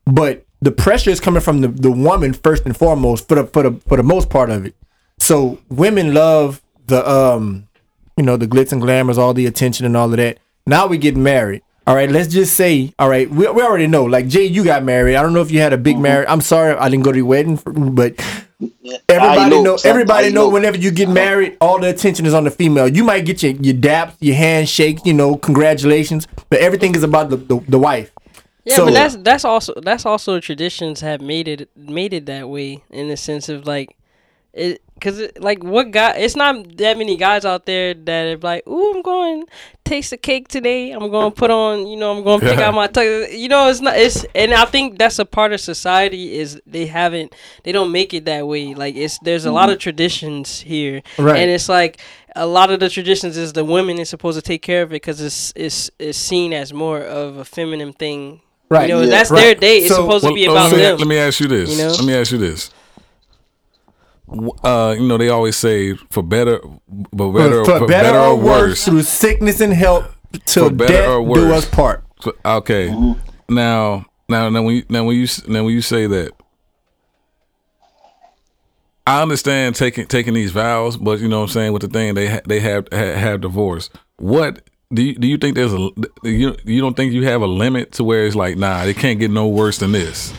but the pressure is coming from the, the woman first and foremost for the for the for the most part of it. So women love the um, you know, the glitz and glamours, all the attention and all of that. Now we get married. All right, let's just say, all right, we, we already know. Like Jay, you got married. I don't know if you had a big Mm-hmm. marriage. I'm sorry, I didn't go to your wedding, for, but I everybody know, know. Everybody know. know. Whenever you get married, all the attention is on the female. You might get your your daps, your handshake, you know, congratulations, but everything is about the the, the wife. Yeah, So- but that's that's also that's also traditions have made it made it that way in the sense of like it Cause it, like what guy? It's not that many guys out there that are like, "Ooh, I'm going to taste the cake today. I'm going to put on, you know, I'm going to pick out my, tux." you know, it's not. It's and I think that's a part of society is they haven't, they don't make it that way. Like it's there's a lot mm-hmm. of traditions here, Right. And it's like a lot of the traditions is the women is supposed to take care of it because it's it's it's seen as more of a feminine thing. Right. You know, Yeah. that's Right. their day. It's So- supposed Well, to be about let, me, them. let me ask you this. You know? Let me ask you this. W- Uh, you know, they always say for better, but better, for, better, or worse, through sickness and health, till death or do us part. So- Okay. Now, now, now, when you, now when you now when you say that, I understand taking taking these vows, but you know what I'm saying with the thing they ha- they have ha- have divorce. What do you, do you think there's a you you don't think you have a limit to where it's like nah, it can't get no worse than this.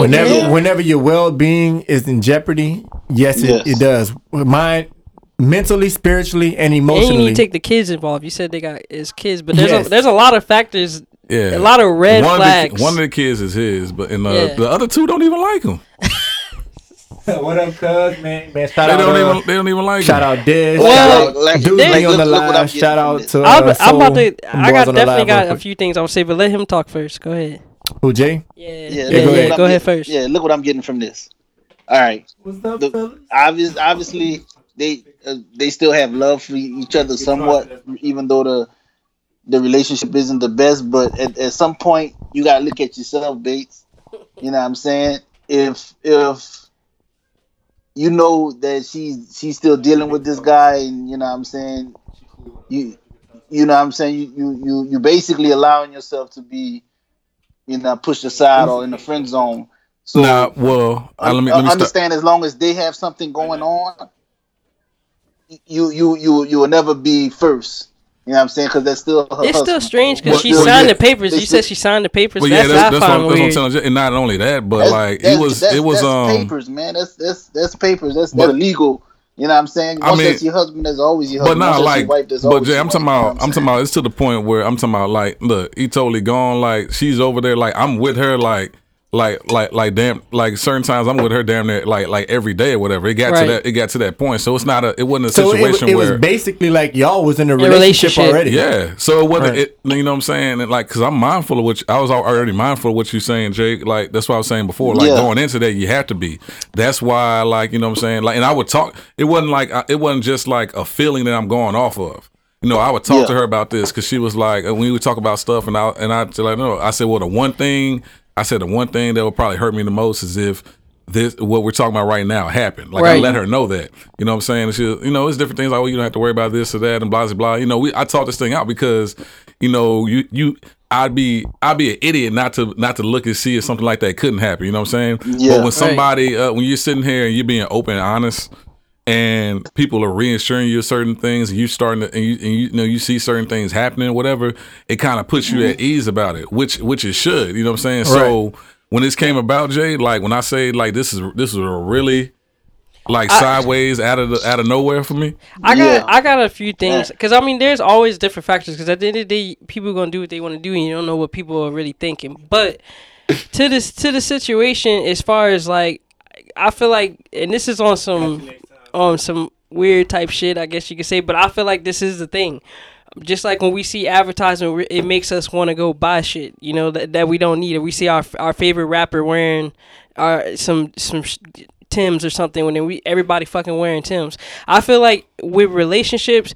Whenever, Yeah. whenever your well being is in jeopardy, yes, it, Yes. it does. Mind, mentally, spiritually, and emotionally. And you emotionally. need to take the kids involved. You said they got his kids, but there's Yes. a there's a lot of factors, Yeah, a lot of red one flags. Of the, one of the kids is his, but and uh, Yeah. the other two don't even like him. what up, cuz man? Man, shout They out, don't uh, even they don't even like shout him. out Diz. Well, shout out like- Dude like, be on the look live. Shout out to. Uh, I'm, I'm about to. I got Boys on the definitely got a few things I would say, but let him talk first. Go ahead. Who Jay? Yeah, Yeah, yeah, look yeah. go what ahead. Go ahead first. Yeah, look what I'm getting from this. All right, What's up, the, obvious, obviously they uh, they still have love for each other somewhat, even though the the relationship isn't the best. But at, at some point, you gotta look at yourself, Bates. You know what I'm saying? If if you know that she's she's still dealing with this guy, and you know what I'm saying, you you know what I'm saying, you you you you basically allowing yourself to be, you know, pushed aside or in the friend zone. So Nah, well, uh, let me let me start. understand as long as they have something going on, you you you you will never be first. You know what I'm saying? Because that's still her It's still strange because Well, she well, signed yeah. the papers. They You still- said she signed the papers. Well, yeah, that's, that's, I that's, what, find that's what I'm weird. telling you. And not only that, but That's- like that's- it was, that's- it was that's um. papers, man. That's that's that's papers. That's But- that's illegal. You know what I'm saying? I mean- that's your husband, that's always your husband. But not Once like, your wife, but Jay, I'm talking about, I'm talking about. It's to the point where I'm talking about like, look, he totally gone. Like she's over there. Like I'm with her. Like, like, like, like, damn. Like certain times I'm with her damn near like, like every day or whatever. It got Right. to that. It got to that point. So it's not a. It wasn't a So it, situation it was where. basically like y'all was in a relationship. relationship, already. Yeah, so it wasn't. Right. It, you know what I'm saying? And like, cause I'm mindful of what you, I was already mindful of what you're saying, Jake. Like that's what I was saying before. Like Yeah. going into that, you have to be. That's why, like you know what I'm saying. Like, and I would talk. It wasn't like it wasn't just like a feeling that I'm going off of. You know, I would talk Yeah. to her about this because she was like, uh, when we would talk about stuff, and I and I tell her, no, I said, well, the one thing I said, the one thing that would probably hurt me the most is if this what we're talking about right now happened. Like I let her know that. You know what I'm saying? She, you know, it's different things like, well, you don't have to worry about this or that and blah blah blah. You know, we I talked this thing out because, you know, you you I'd be I'd be an idiot not to not to look and see if something like that couldn't happen. You know what I'm saying? Yeah. but when Right. somebody uh, when you're sitting here and you're being open and honest and people are reassuring you of certain things and you starting to and you, and you, you know you see certain things happening whatever it kind of puts you at mm-hmm. ease about it which which it should you know what i'm saying? So when this came about jay like when i say like this is this is a really like sideways out of the out of nowhere for me. I got Yeah. I got a few things because I mean there's always different factors because at the end of the day people are gonna do what they want to do and you don't know what people are really thinking. But to this to the situation as far as like I feel like and this is on some on some weird type shit I guess you could say, but I feel like this is the thing. Just like when we see advertisement, it makes us want to go buy shit, you know, that, that we don't need. Or we see our our favorite rapper wearing our some some sh- Tim's or something when we everybody fucking wearing Tim's. I feel like with relationships,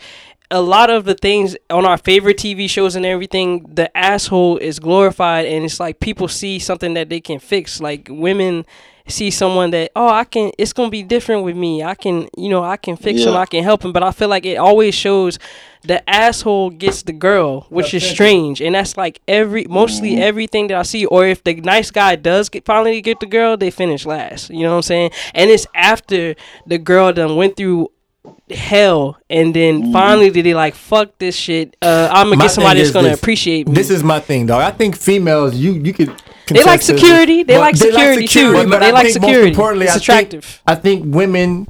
a lot of the things on our favorite TV shows and everything, the asshole is glorified and it's like people see something that they can fix. Like women see someone that oh I can it's gonna be different with me. I can you know I can fix him. I can help him. But I feel like it always shows the asshole gets the girl, which is strange, and that's like every mostly Mm-hmm. everything that I see. Or if the nice guy does get finally get the girl, they finish last. You know what I'm saying? And it's after the girl done went through hell, and then Mm-hmm. finally did they like fuck this shit. Uh, I'm gonna My get somebody that's gonna this. appreciate me. This is my thing, dog. I think females, you you could. They like contest to this, security. They but like security, too. but They I like think security. Most importantly, It's I think- attractive. I think women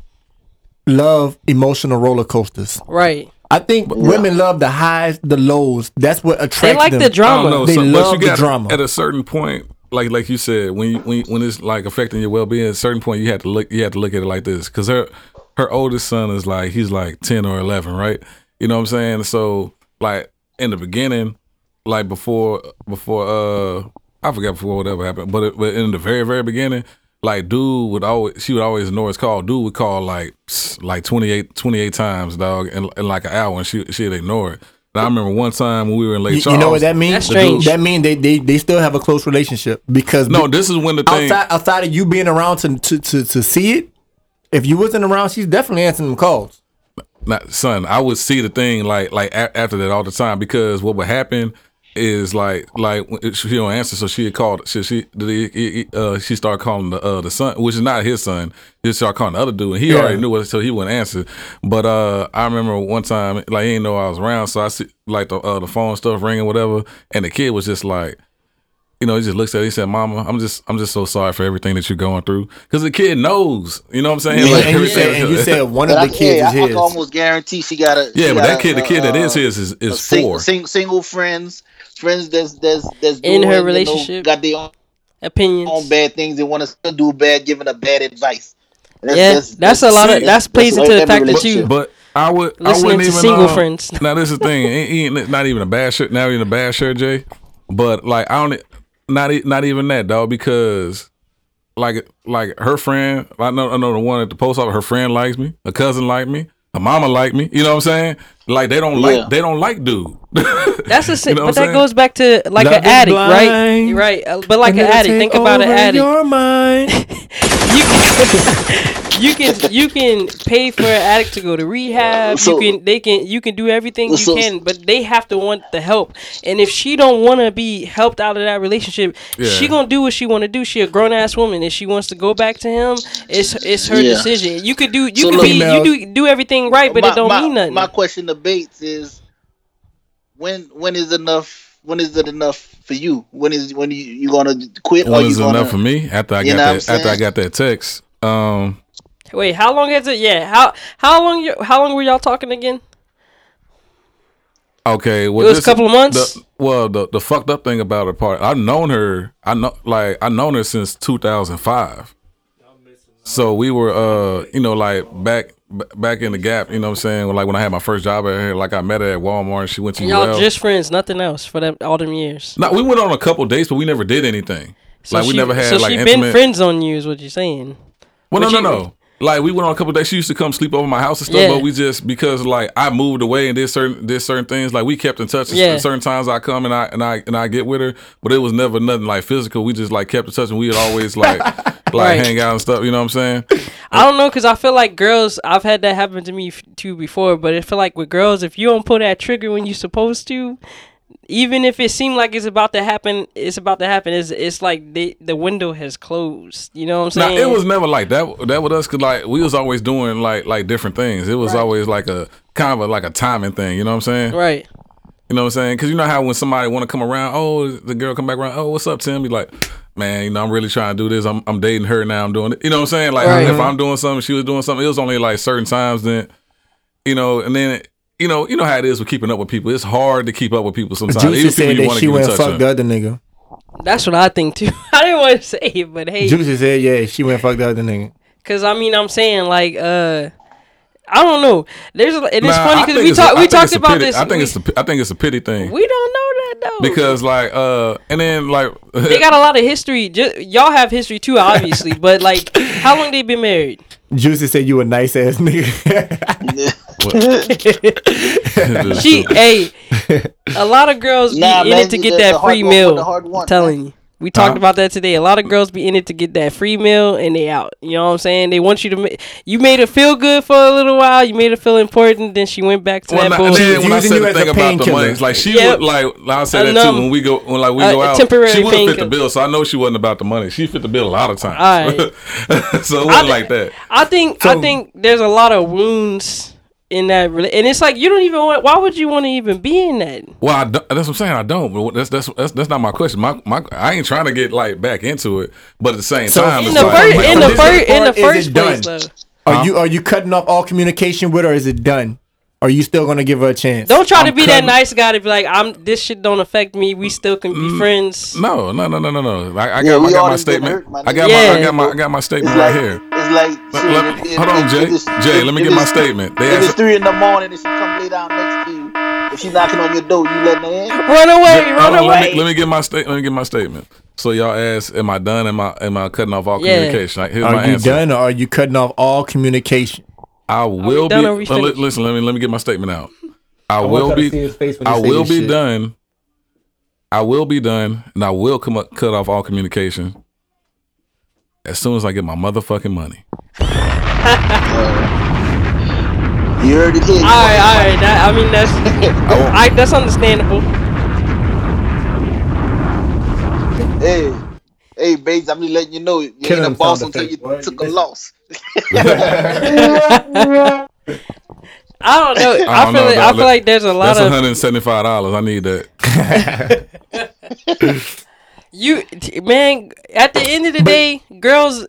love emotional roller coasters. right. I think women love the highs, the lows. That's what attracts They like them. the drama. know. They so, but love you the got drama. at a certain point, like like you said, when you, when when it's like affecting your well being, at a certain point you have to look you have to look at it like this because her her oldest son is like he's like ten or eleven, right? You know what I'm saying? So like in the beginning, like before before uh I forgot before whatever happened, but, it, but in the very very beginning, like dude would always she would always ignore his call. Dude would call like like 28, 28 times, dog, in, in like an hour, and she she'd ignore it. And I remember one time when we were in Lake You, Charles. you know what that means? That's strange. That means they, they they still have a close relationship because No, this is when the thing. outside outside of you being around to to to, to see it, if you wasn't around, she's definitely answering them calls. not son i would see the thing like like a- after that all the time because what would happen is like like she don't answer so she called she she did he- uh she started calling the uh the son which is not his son he started calling the other dude and he Yeah. already knew it so he wouldn't answer but uh i remember one time like he didn't know i was around so i see like the uh the phone stuff ringing whatever and the kid was just like you know, he just looks at it. He said, "Mama, I'm just, I'm just so sorry for everything that you're going through." Because the kid knows, you know what I'm saying? And, Like, and you said and you said one But of I, the kids yeah, is I, I his. can almost guarantee she got a. Yeah, but got that a, kid, the kid that uh, is his is, a is sing- four. sing- single friends, friends that's that's that's In her doing, you know, relationship. got their own, Opinions. own bad things they want to still do bad, giving a bad advice. That's, yeah, that's, a lot of that's plays that's into the fact that you But I would, I listening wouldn't to even. single uh, friends. Now this is the thing. Ain't, ain't not even a bad shirt. Not even a bad shirt, Jay. But like I don't. Not e- not even that, dog. Because like like her friend, I know I know the one at the post office. Her friend likes me. A cousin like me. Her mama like me. You know what I'm saying? Like they don't Yeah. like they don't like dude. That's the same, know but that saying? goes back to like Love an is addict, right? blind. Right, uh, but like And an addict. Think about an addict. Your mind. You can, you can you can pay for an addict to go to rehab. So- you can they can you can do everything you can, but they have to want the help. And if she don't want to be helped out of that relationship, she gonna do what she want to do. She a grown ass woman. If she wants to go back to him, it's it's her Yeah. decision. You could do you So could look- be you do do everything right, but my, it don't my, mean nothing. My question to Bates is when when is enough when is it enough for you? When is when you you gonna quit or One you is gonna enough for me. After I got know what I'm that, after I got that text. Um, Wait, how long has it? Yeah, how how long you how long were y'all talking again? Okay, well, It was a couple of months? The, well, the the fucked up thing about her part, I've known her. I know, like, I've known her since 2005. So we were, uh, you know, like back back in the gap. You know, what I'm saying, like when I had my first job at her, like I met her at Walmart. and She went to And y'all just friends, nothing else for them all them years. no, we went on a couple dates, but we never did anything. So like we never had so like she intimate. been friends on you, is what you're saying. Well, no, But no, you- no. Like we went on a couple days. She used to come sleep over my house and stuff, Yeah. but we just because like I moved away and did certain did certain things. Like we kept in touch. Yeah. Certain times I come and I and I and I get with her, but it was never nothing like physical. We just like kept in touch and we would always like like Right. hang out and stuff. You know what I'm saying? I don't know, cause I feel like girls. I've had that happen to me f- too before, but I feel like with girls, if you don't pull that trigger when you're supposed to, even if it seemed like it's about to happen, it's about to happen. It's it's like the the window has closed. You know what I'm saying? Now it was never like that. That with us, cause like we was always doing like like different things. It was always like a kind of a, like a timing thing. You know what I'm saying? right. You know what I'm saying? Because you know how when somebody want to come around, oh, the girl come back around, oh, what's up, Tim? Be like, man, you know, I'm really trying to do this. I'm, I'm dating her now. I'm doing it. You know what I'm saying? Like, Right. if I'm doing something, she was doing something. It was only like certain times then, you know, and then, you know, you know how it is with keeping up with people. It's hard to keep up with people sometimes. Juicy Even said that she went touch fuck with. the other nigga. That's what I think too. I didn't want to say it, but hey, Juicy said, yeah, she went fuck the other nigga. cause I mean, I'm saying like, uh, I don't know. There's a, and it's Nah, funny because we it's talked we think talked about pity- this. I think we, it's a, I think it's a pity thing we don't know that though because like, uh, and then like, they got a lot of history. Just, y'all have history too, obviously. but like, how long they been married? Juicy said you a nice ass nigga. She, hey, a lot of girls be in man, it to get that free meal. one, I'm telling you. We talked Huh? about that today. A lot of girls be in it to get that free meal and they out. You know what I'm saying? They want you to. Ma- you made her feel good for a little while. You made her feel important. Then she went back to Well, that bullshit. then when I Using said you the as a thing about the money, like she Yep. would like I said A that too when we go when like we a- go out. temporary She would fit the bill, so I know she wasn't about the money. She fit the bill a lot of times. Alright. so it I wasn't thi- like that. I think. I think there's a lot of wounds in that, rela- and it's like you don't even want. Why would you want to even be in that? Well, I don't, that's what I'm saying. I don't. But that's that's that's, that's not my question. My my I ain't trying to get like back into it, but at the same So- time, In the like, first, like, in the first, in the first place, done? though. Are you are you cutting off all communication with her? Or is it done? Are you still gonna give her a chance? Don't try to I'm be that nice guy to be like, I'm. This shit don't affect me. We still can be mm, friends. No, no, no, no, no, no. I, I Yeah, got, I got my statement. hurt, I got nigga. my I got my I got my statement It's right here. it's it's like, shit, let- if- if- hold on, if- Jay. if Jay, if- let me get my statement. They If it's three in the morning and she come lay down next to you, if she knocking on your door, you letting her in? Run away, Hold run on, away. Let me, let me get my state. Let me get my statement. So y'all ask, am I done? Am I am I cutting off all Yeah. communication? Like, Here's my Are you answer. done or are you cutting off all communication? I will be. done uh, listen, let me let me get my statement out. I, want will be. see his face when he I will be shit. done. I will be done, and I will come up, cut off all communication as soon as I get my motherfucking money. You heard it here. All right, all right. That, I mean, that's won't- I, that's understandable. Hey, hey, babes, I'm just letting you know you Killing ain't a boss until you effects, boy. took a loss. I don't know. I, don't feel know, like, I feel like there's a lot That's of 175 dollars. I need that. you, man. At the end of the day, girls,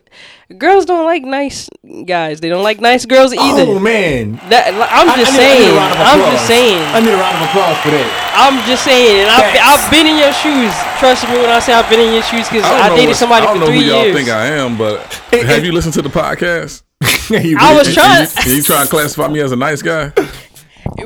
girls don't like nice guys. They don't like nice girls oh, either. Oh man. That I'm I- I just need- I saying. I'm just saying. I need a round of applause for that. I'm just saying. And I've, I've been in your shoes. Trust me when I say I've been in your shoes because I, I, dated somebody I don't for know three who y'all years. think I am, but have you listened to the podcast? I was trying. You, you trying to classify me as a nice guy?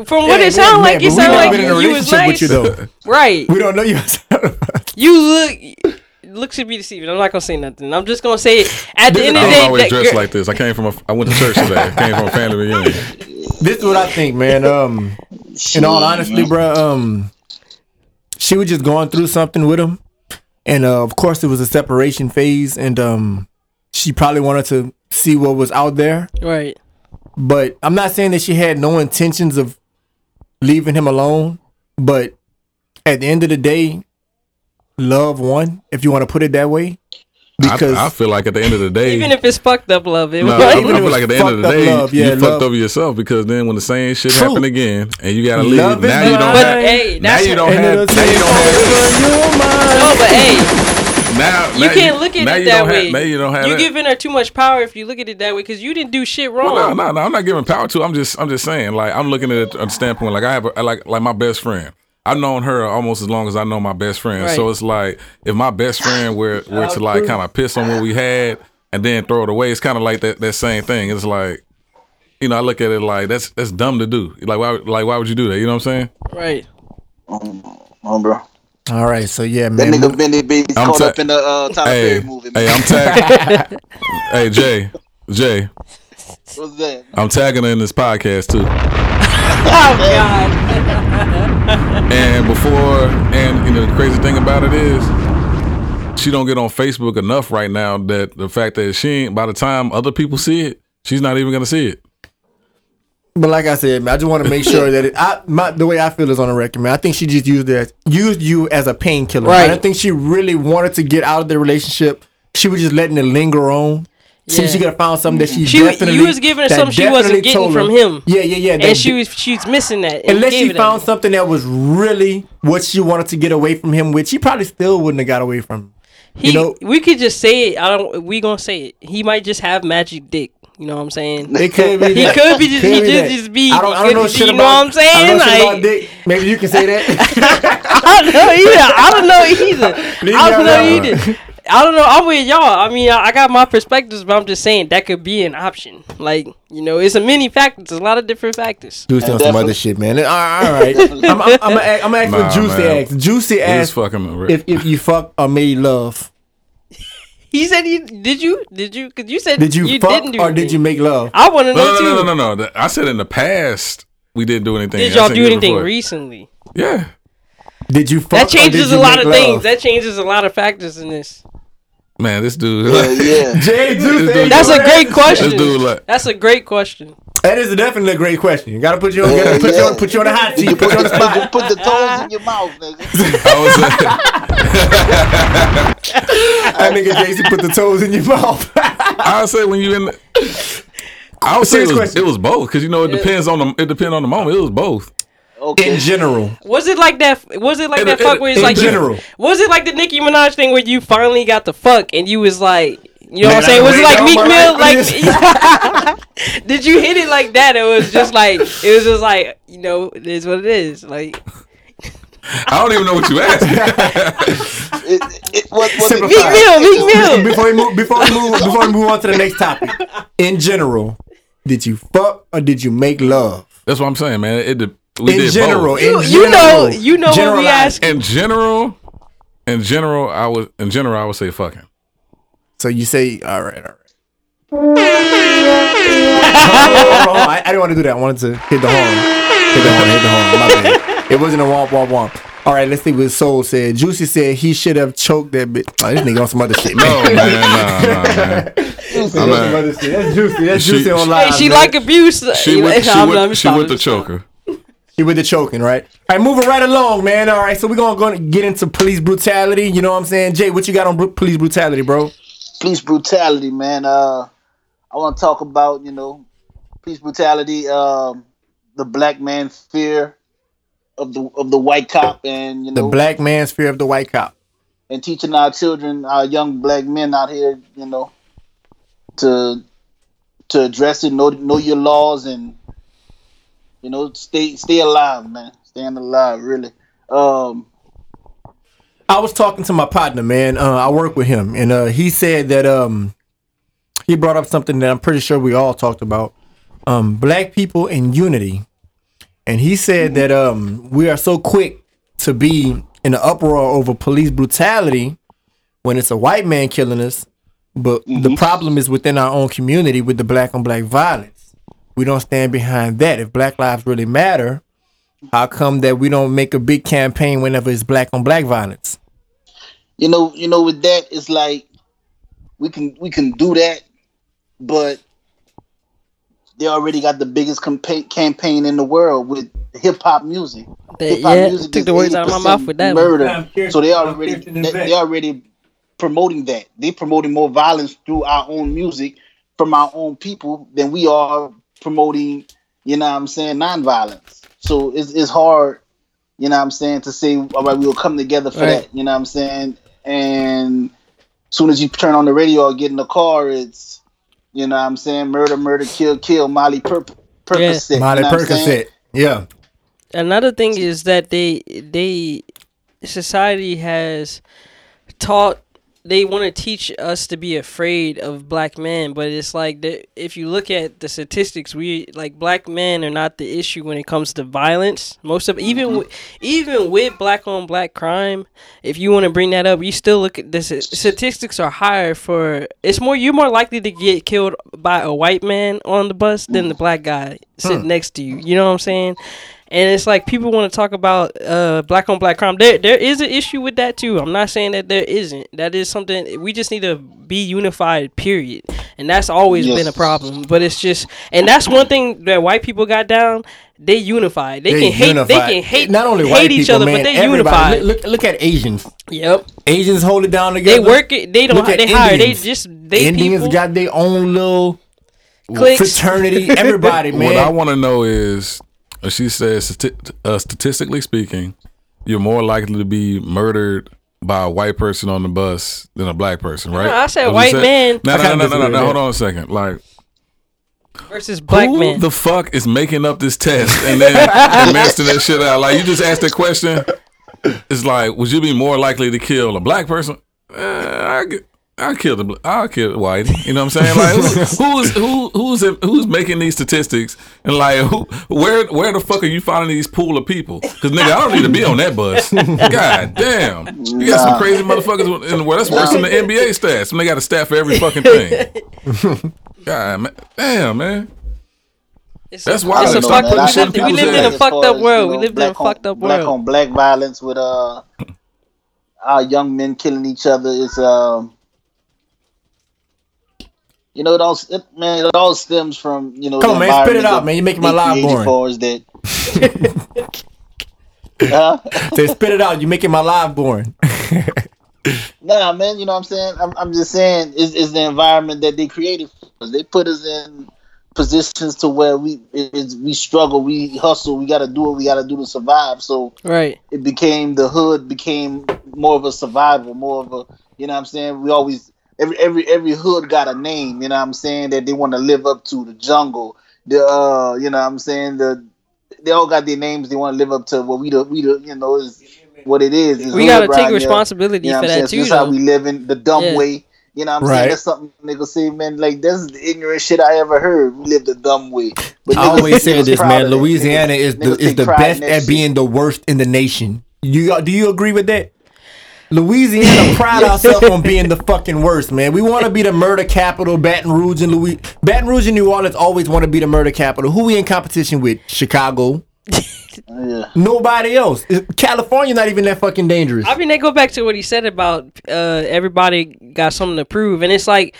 From what Yeah, it sounded like, it sounded like been in a you, you was nice. you. Right. We don't know you. You look. Looks to be deceiving. I'm not gonna say nothing. I'm just gonna say it. At the end of don't the day, always that dress girl- like this. I came from a. I went to church today. I came from a family reunion. this is what I think, man. Um, in all honesty, bro, um, she was just going through something with him, and uh, of course it was a separation phase, and um, she probably wanted to see what was out there. right. But I'm not saying that she had no intentions of leaving him alone, but at the end of the day, love won, if you want to put it that way. Because I, I feel like at the end of the day, Even if it's fucked up love, it no, was I, I even if feel like at the end of the day, love, yeah, you love. fucked over yourself because then when the same shit True. happen again and you gotta leave, Love now you don't blind. have. But hey, now you don't have. it'll Now you don't have. over your mind. no, but hey, Now you now can't look at it that don't way. Have, now you don't have. You're that. giving her too much power if you look at it that way because you didn't do shit wrong. Well, no, no, no. I'm not giving power to. I'm just, I'm just saying. Like, I'm looking at it from a standpoint. Like, I have, a, like, like my best friend. I've known her almost as long as I know my best friend. So it's like if my best friend were were to like kind of piss on what we had and then throw it away, it's kind of like that that same thing. It's like, you know, I look at it like that's that's dumb to do. Like, why, like, why would you do that? You know what I'm saying? Right. Oh, bro. All right, so yeah, man. That nigga Benny Baby's I'm caught ta- up in the uh, Tyler Hey, Perry movie. hey, I'm tagging. hey, Jay, Jay, What's that? I'm tagging her in this podcast too. Oh God. And before, and you know, the crazy thing about it is, she don't get on Facebook enough right now. That the fact that she ain't, by the time other people see it, she's not even gonna see it. But like I said, man, I just want to make sure that it, I, my, the way I feel is on the record, man. I think she just used it, as, used you as a painkiller. Right. I don't think she really wanted to get out of the relationship. She was just letting it linger on. See, Yeah. she could have found something that she, She- definitely. you was giving her something she wasn't getting from him. Yeah, yeah, yeah. that And she was she's missing that. unless she found that. something that was really what she wanted to get away from him with, she probably still wouldn't have got away from. He, you know, we could just say it. I don't. We gonna say it. He might just have magic dick. You know what I'm saying? it could be. He that. could be just- he just- just be- I don't. I don't know could- shit you know what I'm saying? I don't know shit Like- about dick. Maybe you can say that. I don't know either. I don't know either. I don't know either. I don't know. I'm with y'all. I mean, I, I got my perspectives, but I'm just saying that could be an option. Like, you know, it's a many factors. There's a lot of different factors. Juicy on some other shit, man. All right, all right. I'm, I'm, I'm, ask- I'm gonna ask Nah, what Juicy man. asked. Juicy It is asked fucking. if if you fuck or made love. He said, "You did you did you? Because you said Did you, fuck didn't do or did you make love? I want to know no, no, too. no, no, no, no. I said in the past we didn't do anything. Did I y'all do anything before. recently? Yeah. Did you fuck? That or did changes you a lot of love? things. That changes a lot of factors in this. Man, this dude. Yeah, yeah. Jay Juicy. This dude- That's a great question. This dude like. That's a great question. That is definitely a great question. You gotta put you on, Yeah, gotta put you on, put you on the hot Did you seat, put put you on the, the put, the, spot. put the toes in your mouth, nigga? I was. That nigga Jason put the toes in your mouth. I would say when you in. The, I would say it was, it was both because you know it depends on the it depends on the moment. It was both. Okay. in general, Was it like that? Was it like In- that in- fuck where it's in like general. Was it like the Nicki Minaj thing where you finally got the fuck and you was like, you know Man, what I'm saying? I Was it like Meek Mill? Like, did you hit it like that? It was just like it was just like you know it is what it is. Like I don't even know what you asked. It, it, what, what Meek Mill, Meek Mill. before we move, before we move, before we move on to the next topic. In general, did you fuck or did you make love? That's what I'm saying, man. It did, we in did general, both. in You, you know, you know what we ask. In general, in general, I would in general I would say fucking. So you say, all right, all right. hold on, hold on. I, I didn't want to do that. I wanted to hit the horn. Hit the horn, hit the horn. My bad. It wasn't a womp, womp, womp. All right, let's see what Soul said. Juicy said he should have choked that bitch. Oh, this nigga on some other shit, No, man. Oh, man, nah, nah, man. Juicy on I'm some other shit. That's Juicy. That's She- Juicy on she- live. Hey, she man. like abuse. She with, she I'm- with, she stopping, with the choker. He with the choking, right? All right, moving right along, man. All right, so we're gonna, gonna get into police brutality. You know what I'm saying? Jay, what you got on bru- police brutality, bro? police brutality, man. Uh, I want to talk about you know police brutality, um, the black man fear of the of the white cop, and you know The black man's fear of the white cop. and teaching our children, our young black men out here, you know, to to address it, know know your laws, and you know, stay stay alive, man, staying alive, really. Um, I was talking to my partner, man. Uh, I work with him, and uh, he said that um, he brought up something that I'm pretty sure we all talked about. Um, black people in unity, and he said that um, we are so quick to be in an uproar over police brutality when it's a white man killing us, but the problem is within our own community with the black on black violence. We don't stand behind that. If Black lives really matter, how come that we don't make a big campaign whenever it's black on black violence? you know, you know, with that, it's like we can we can do that, but they already got the biggest campa- campaign in the world with hip hop music. Hip hop yeah, music took the words out of my mouth with that. Murder. I'm so they I'm already they, and they already promoting that. They promoting more violence through our own music from our own people than we are promoting. You know what I'm saying? Nonviolence. So it's it's hard. You know what I'm saying to say all right, we will come together for Right. that. You know what I'm saying? And as soon as you turn on the radio or get in the car, it's you know what I'm saying murder, murder, kill, kill, Molly per- Percocet. Molly you know what I'm saying? Percocet. Yeah. another thing is that they they society has taught they want to teach us to be afraid of black men but it's like the, if you look at the statistics we like black men are not the issue when it comes to violence. Most of even mm-hmm. wi- even with black on black crime if you want to bring that up you still look at the s- statistics are higher for it's more you're more likely to get killed by a white man on the bus than the mm. black guy sitting hmm. next to you. You know what i'm saying and it's like people want to talk about uh, black on black crime. There, there is an issue with that too. I'm not saying that there isn't. That is something we just need to be unified. Period. And that's always Yes. been a problem. But it's just, and that's one thing that white people got down. They unified. They, can hate. They can hate. Not only hate white each people, other, man, but they everybody. unified. Look, look, look at Asians. Yep. Asians hold it down together. They work it. They don't. Look at They hire. They just. They Indians people. got their own little Cliques. fraternity. Everybody, man. What I want to know is, she says, stati- uh, statistically speaking, you're more likely to be murdered by a white person on the bus than a black person, right? I said That's what white you man. No, no, no, no, no, no. Hold on a second. Like, versus black men. who men. the fuck is making up this test and then administering that shit out? Like, you just asked that question. It's like, would you be more likely to kill a black person? Uh, I get. I'll kill the bl- I'll kill white. You know what I'm saying? Like who, who's who who's who's making these statistics and like who where where the fuck are you finding these pool of people? Because nigga, I don't need to be on that bus. God damn, you got some crazy motherfuckers in the world. That's worse than the NBA stats. And they got a staff for every fucking thing. God, man. damn, man. It's That's a, why it's a fucked up. shit We lived, we lived in a fucked far up as, world. you We know, lived in a black fucked up world. black on black violence with uh our young men killing each other is um you know it all it, man it all stems from you know Come on, man, spit it out, man. You're making my life created boring. For that huh? Say, spit it out. You're making my life boring. Nah, man, you know what I'm saying? I'm, I'm just saying is is the environment that they created for us. They put us in positions to where we it's, we struggle, we hustle, we got to do what we got to do to survive. So Right. it became the hood became more of a survival, more of a you know what I'm saying? We always every every every hood got a name, you know what I'm saying, that they want to live up to, the jungle, the uh, you know what I'm saying, the they all got their names they want to live up to what we the we the you know is what it is. It's We gotta around take here. responsibility You know for what I'm that saying? too, This how we live in the dumb Yeah. way. You know what I'm Right. saying? That's something niggas say, man. Like that's the ignorant shit I ever heard. We live the dumb way. But I always say this, man. Louisiana Niggas- is the is the best at shit. being the worst in the nation. You do you agree with that? Louisiana pride ourselves on being the fucking worst, man. We want to be the murder capital. Baton Rouge and Louis, Baton Rouge and New Orleans always want to be the murder capital. Who we in competition with? Chicago. Yeah. Nobody else. California not even that fucking dangerous. I mean, they go back to what he said about uh, everybody got something to prove, and it's like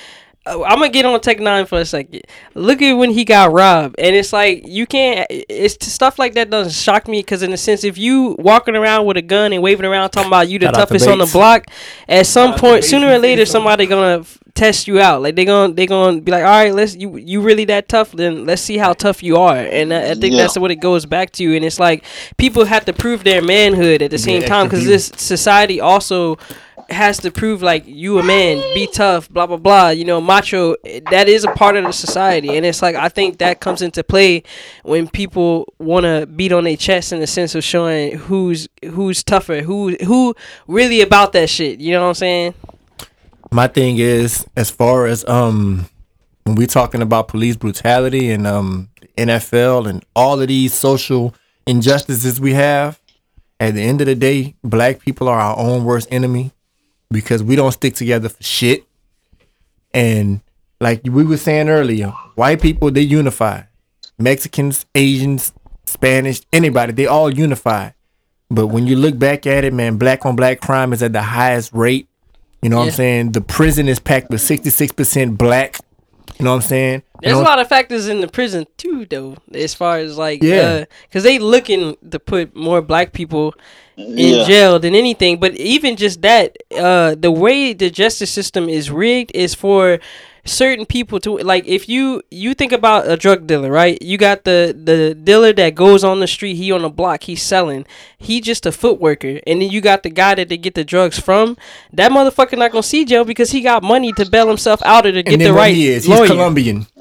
Oh, I'm gonna get on Tech Nine for a second. Look at when he got robbed, and it's like you can't. It's stuff like that doesn't shock me because in a sense, if you walking around with a gun and waving around talking about you the Shout out to toughest on the block, at some out to point, sooner or later, somebody gonna f- test you out. Like they gonna they gonna be like, all right, let's you you really that tough? Then let's see how tough you are. And I, I think Yeah. that's what it goes back to. And it's like people have to prove their manhood at the same Yeah, time because this society also has to prove like you a man, be tough, blah blah blah. You know, macho. That is a part of the society, and it's like I think that comes into play when people want to beat on their chest in the sense of showing who's who's tougher, who who really about that shit. You know what I'm saying? my thing is as far as um when we talking about police brutality and um NFL and all of these social injustices we have, at the end of the day, black people are our own worst enemy because we don't stick together for shit. And like we were saying earlier, white people they unify. Mexicans, Asians, Spanish, anybody, they all unify. But when you look back at it, man, black on black crime is at the highest rate. You know what Yeah. I'm saying? The prison is packed with 66% black. You know what I'm saying? There's You a lot of factors in the prison too, though, as far as like, Yeah. Uh, because they looking to put more black people in Yeah. jail than anything. But even just that, uh, the way the justice system is rigged is for certain people to like. If you you think about a drug dealer, right? You got the the dealer that goes on the street, he on the block, he's selling. He just a foot worker, and then you got the guy that they get the drugs from. That motherfucker not gonna see jail because he got money to bail himself out of to get and then the right he is, lawyer. he's Colombian.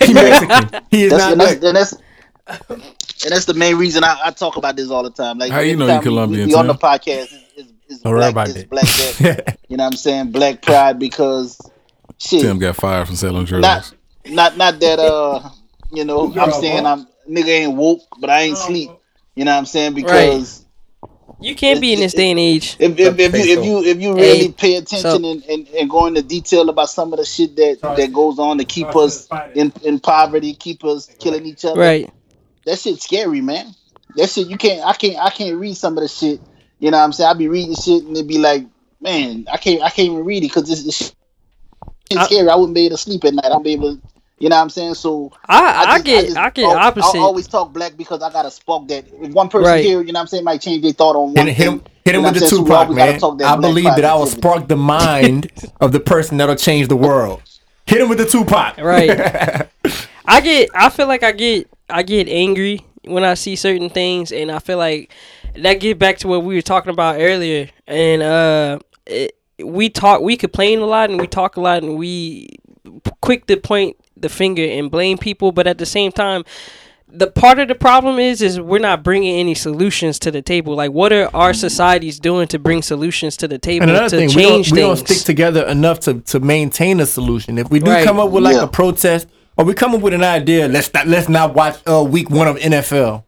He Mexican. He is That's, not that's, black. And that's the main reason I, I talk about this all the time. Like How you know you time we- Colombian, We, we on the podcast. Is, is, is black, about this, black that. you know what I'm saying? Black pride because shit. Tim got fired from selling drugs. not not not that uh you know I'm saying I'm nigga ain't woke, but I ain't sleep. You know what I'm saying? Because You can't be in this day and age. if, if, if you if you if you really Hey, pay attention so- and, and, and go into detail about some of the shit that that goes on to keep us in, in poverty, keep us killing each other. Right. That shit's scary, man. That shit you can't I can't I can't read some of the shit. You know what I'm saying? I'll be reading shit and it be like, man, I can't I can't even read it because this, this shit I- scary. I wouldn't be able to sleep at night. I wouldn't be able to you know what I'm saying? So I, I, just- get just I, get al- opposite. I always talk black because I got a spark that if one person Right. here, you know what I'm saying, might change their thought on one Hit, hit him, hit him You know with the I'm saying? Tupac, always man. I believe that I will spark the mind of the person that'll change the world. Hit him with the Tupac. right. I get I feel like I get I get angry when I see certain things and I feel like that get back to what we were talking about earlier and uh it, we talk we complain a lot and we talk a lot and we quick to point the finger and blame people but at the same time the part of the problem is is we're not bringing any solutions to the table like what are our societies doing to bring solutions to the table And another to thing, we don't, change we don't stick together enough to, to maintain a solution. If we do Right. come up with like Yeah. a protest or we come up with an idea, let's not let's not watch uh, week one of NFL.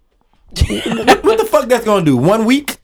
what, what the fuck that's gonna do? One week?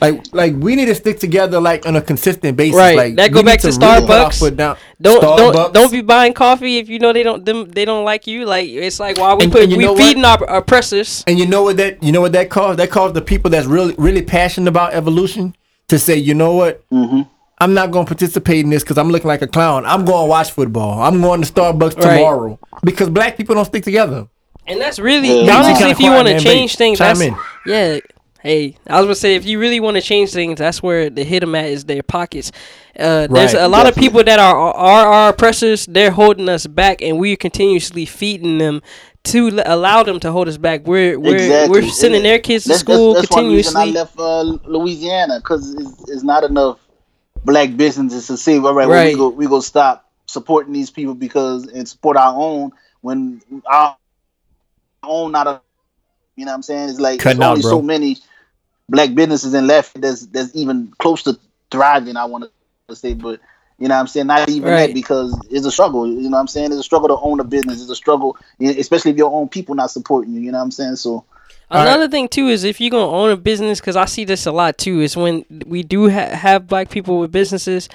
Like like we need to stick together like on a consistent basis. Right. Like That go back to really put our Starbucks. foot down. Don't Starbucks. don't don't be buying coffee if you know they don't them they don't like you. Like it's like why we And- put and you we know what? feeding our oppressors. And you know what that you know what that caused? That caused the people that's really really passionate about evolution to say, you know what? Mm-hmm. I'm not going to participate in this because I'm looking like a clown. I'm going to watch football. I'm going to Starbucks Right. tomorrow because black people don't stick together. And that's really Yeah. honestly Kinda if you want to change things, chime that's in. yeah. Hey, I was gonna say if you really want to change things, that's where the hit them at is their pockets. Uh, there's a lot of people that are are our oppressors. They're holding us back, and we're continuously feeding them to l- allow them to hold us back. We're we're Exactly. we're sending And their kids to That's, school that's, that's one reason I continuously. left uh, Louisiana because it's, it's not enough black businesses to say, all right, well, we go we go stop supporting these people because and support our own when our own not a you know what I'm saying it's like Cutting there's out, only bro. so many black businesses in left that's that's even close to thriving. I want to say, but you know what I'm saying? Not even Right. that because it's a struggle. You know what I'm saying? It's a struggle to own a business. It's a struggle, especially if your own people not supporting you. You know what I'm saying? So Another thing too is if you're gonna own a business, because I see this a lot too, is when we do ha- have black people with businesses,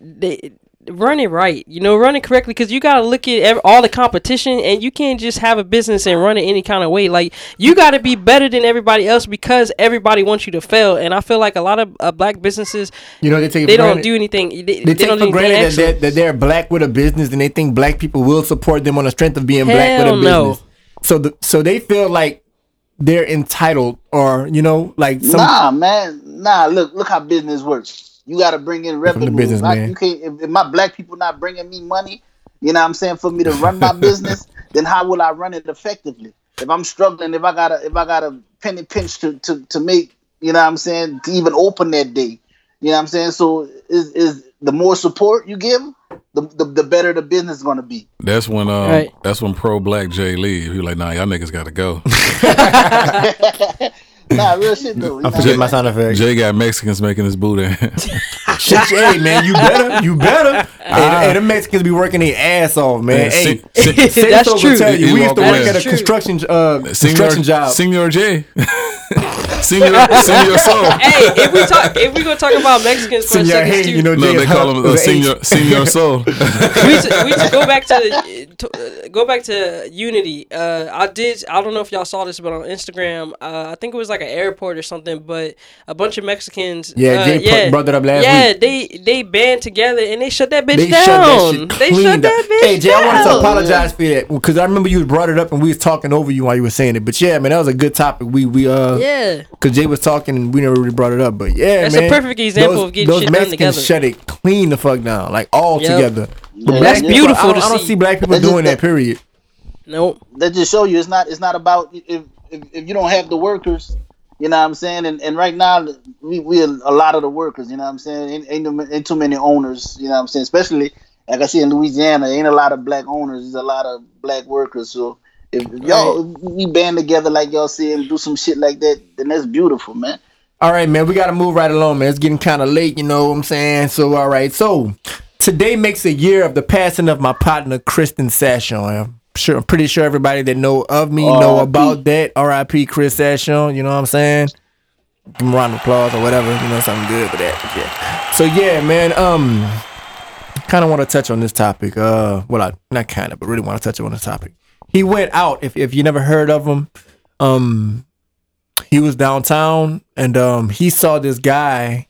they run it right. You know, run it correctly, because you gotta look at ev- all the competition, and you can't just have a business and run it any kind of way. Like you gotta be better than everybody else because everybody wants you to fail. And I feel like a lot of uh, black businesses You know, they take they don't granted. do anything. They, They, they take for granted that they're, that they're black with a business, and they think black people will support them on the strength of being black with a Hell no. business. So, the, so they feel like they're entitled, or you know, like some. nah, man, nah. Look, look how business works. You got to bring in revenue. business, If I- man. You can't. If, if my black people not bringing me money, you know what I'm saying, for me to run my business, then how will I run it effectively? If I'm struggling, if I got to if I got a penny pinch to, to to make, you know what I'm saying, to even open that day, you know what I'm saying. So is is the more support you give, the the, the better the business is gonna be. That's when um, Right. that's when pro black Jay leave. He like, nah, y'all niggas got to go. Nah, real shit though. I know forget my I'm sound effect. Jay got Mexicans making his booty. Shit, hey man, you better, you better. hey, hey, them Mexicans be working their ass off, man. Man, hey, sing- sing- say That's true. Tell you, You we used to work at a True. construction uh, Senior, construction job. Senior J. Senior, senior soul. hey, if we talk, if we gonna talk about Mexicans for a Senior, second, hey, too, you know, No, Jay they call hot him with uh, senior, senior soul. we used, to, we used go back to, to uh, go back to Unity. Uh, I did. I don't know if y'all saw this, but on Instagram, uh, I think it was like an airport or something. But a bunch of Mexicans. Yeah, uh, Jay put- yeah, brought it up last yeah, week. they they band together and they shut that bitch They down. shut that shit they clean shut down. that bitch Hey Jay, I wanted to apologize for that because I remember you brought it up and we was talking over you while you were saying it. But yeah, man, that was a good topic. We we uh Yeah, because Jay was talking and we never really brought it up. But yeah, That's a perfect example those, of getting those shit done Mexicans together. shut it clean the fuck down, like all Yep. together. But Yeah, That's people, beautiful I don't, to I don't see. see black people doing that. that- Period. nope. that just show you it's not it's not about if if, if you don't have the workers you know what i'm saying and, and right now we we are a lot of the workers you know what i'm saying ain't, ain't, ain't too many owners you know what i'm saying especially like i see in louisiana ain't a lot of black owners there's a lot of black workers so if, y'all if we band together like y'all see and do some shit like that then that's beautiful man All right, man, we got to move right along, man. It's getting kind of late, you know what I'm saying? So, all right. So, today makes a year of the passing of my partner, Kristen Sashon. I'm sure, I'm pretty sure everybody that know of me know R.I.P.. about that. R.I.P. Chris Sashon, you know what I'm saying? Give him a round of applause or whatever, you know, something good for that. Yeah. So, yeah, man, um, kind of want to touch on this topic. Uh, well, I, not kind of, but really want to touch on this topic. He went out, if, if you never heard of him, um, he was downtown and um he saw this guy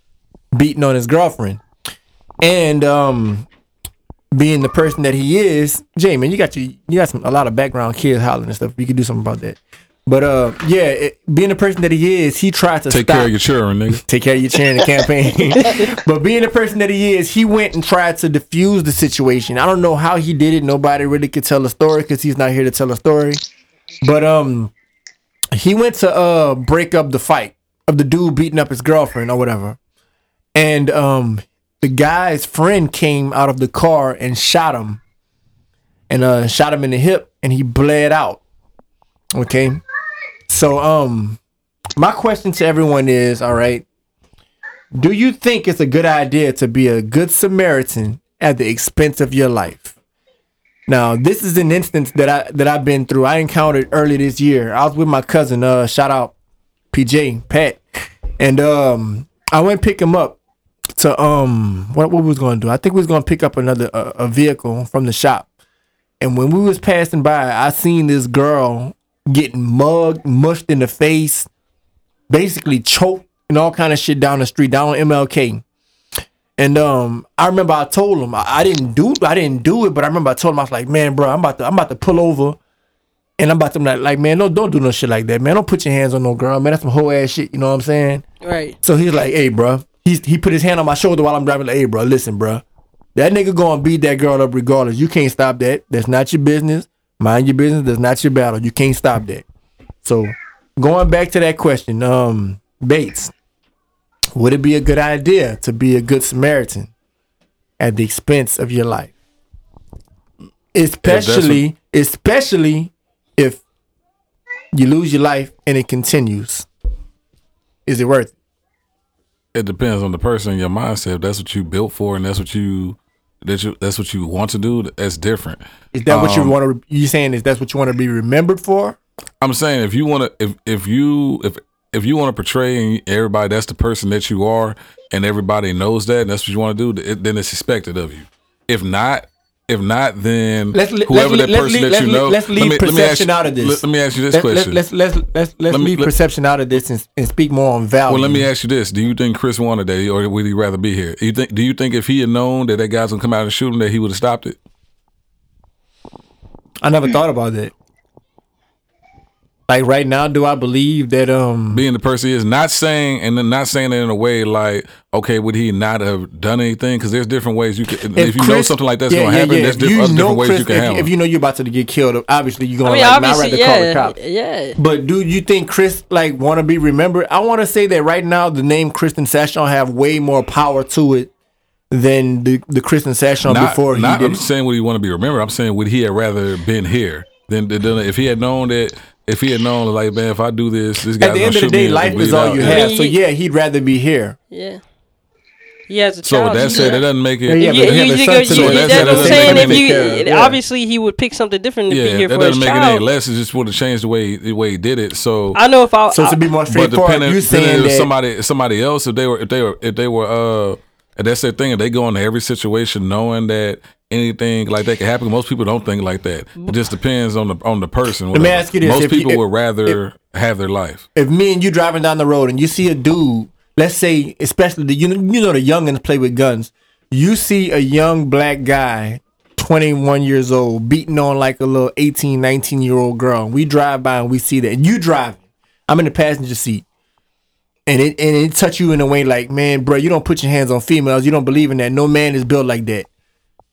beating on his girlfriend and um being the person that he is jay man you got you you got some a lot of background kids hollering and stuff you could do something about that but uh yeah it, being the person that he is he tried to Take stop care of your children, nigga. take care of your chair in the campaign. but being the person that he is, he went and tried to defuse the situation. I don't know how he did it. Nobody really could tell a story because he's not here to tell a story. But um, he went to uh break up the fight of the dude beating up his girlfriend or whatever, and um, the guy's friend came out of the car and shot him, and uh shot him in the hip, and he bled out. Okay, so um my question to everyone is all right do you think it's a good idea to be a good samaritan at the expense of your life? Now this is an instance that i that i've been through. I encountered early this year. I was with my cousin uh shout out pj pat. And um i went pick him up to um what, what we was gonna do i think we was gonna pick up another uh, a vehicle from the shop and when we was passing by i seen this girl getting mugged mushed in the face basically choked and all kind of shit down the street, down on MLK. And um, I remember I told him I, I didn't do I didn't do it, but I remember I told him I was like, man, bro, I'm about to I'm about to pull over, and I'm about to like, like man, don't don't do no shit like that, man. Don't put your hands on no girl, man. That's some whole ass shit. You know what I'm saying? Right. So he's like, hey, bro. He's he put his hand on my shoulder while I'm driving. Like, hey, bro, listen, bro. That nigga gonna beat that girl up regardless. You can't stop that. That's not your business. Mind your business. That's not your battle. You can't stop that. So going back to that question, um, Bates, would it be a good idea to be a good Samaritan at the expense of your life? Especially, especially if you lose your life and it continues. is it worth it? Depends on the person and your mindset. If that's what you built for, and that's what you that you that's what you want to do. That's different. Is that what you Um, want to? You saying is that's what you want to be remembered for? I'm saying if you want to, if if you if if you want to portray everybody that's the person that you are, and everybody knows that, and that's what you want to do, th- then it's expected of you. If not, if not, then Let's whoever let's that person let's that you know. let's let leave let me perception you- out of this. Let, let me ask you this question. let's let's let's let's, Let me- leave let- perception out of this and, and speak more on value. well, let me ask you this: Do you think Chris wanted that, or would he rather be here? You think? Do you think if he had known that that guy's gonna come out and shoot him, that he would have stopped it? I never thought about that. Like right now, do I believe that um being the person he is, not saying and then not saying it in a way like, okay, would he not have done anything? Because there's different ways you can. If, you know something like that's yeah, gonna yeah, happen, yeah. there's If different, you other know different ways you can if, handle. if you know you're about to get killed, obviously you're gonna mean, like, "Nah, I'd obviously, rather call the yeah, cops. yeah. But do you think Chris like want to be remembered? I want to say that right now the name Kristen Session have way more power to it than the the Kristen Session not, before he not, did. I'm saying would he want to be remembered. I'm saying would he have rather been here than, than than if he had known that if he had known like man if I do this this guy's At the gonna end of the day, life is all out. you Yeah. have. So yeah, he'd rather be here. Yeah. He has a So child. with that said, it doesn't make it. Yeah, If you, but you, you son go, to you, raise. you, That's- that's that what I'm doesn't saying. make If it you. Yeah. obviously, he would pick something different to yeah, be here that for his doesn't make it any less. It just would have changed the way the way he did it. So I know if I, So I to be more But straightforward, depending, you depending saying if that somebody somebody else, if they were if they were if they were uh and that's their thing, if they go into every situation knowing that anything like that can happen. Most people don't think like that. It just depends on the on the person. Let me ask you this, Most if you- people if- would rather have their life. if me and you driving down the road and you see a dude, let's say, especially the you know, you know the youngins play with guns. You see a young black guy, 21 years old, beating on like a little 18, 19 year old girl. We drive by and we see that. And you driving. I'm in the passenger seat. And it and it touch you in a way like, man, bro, you don't put your hands on females. You don't believe in that. No man is built like that.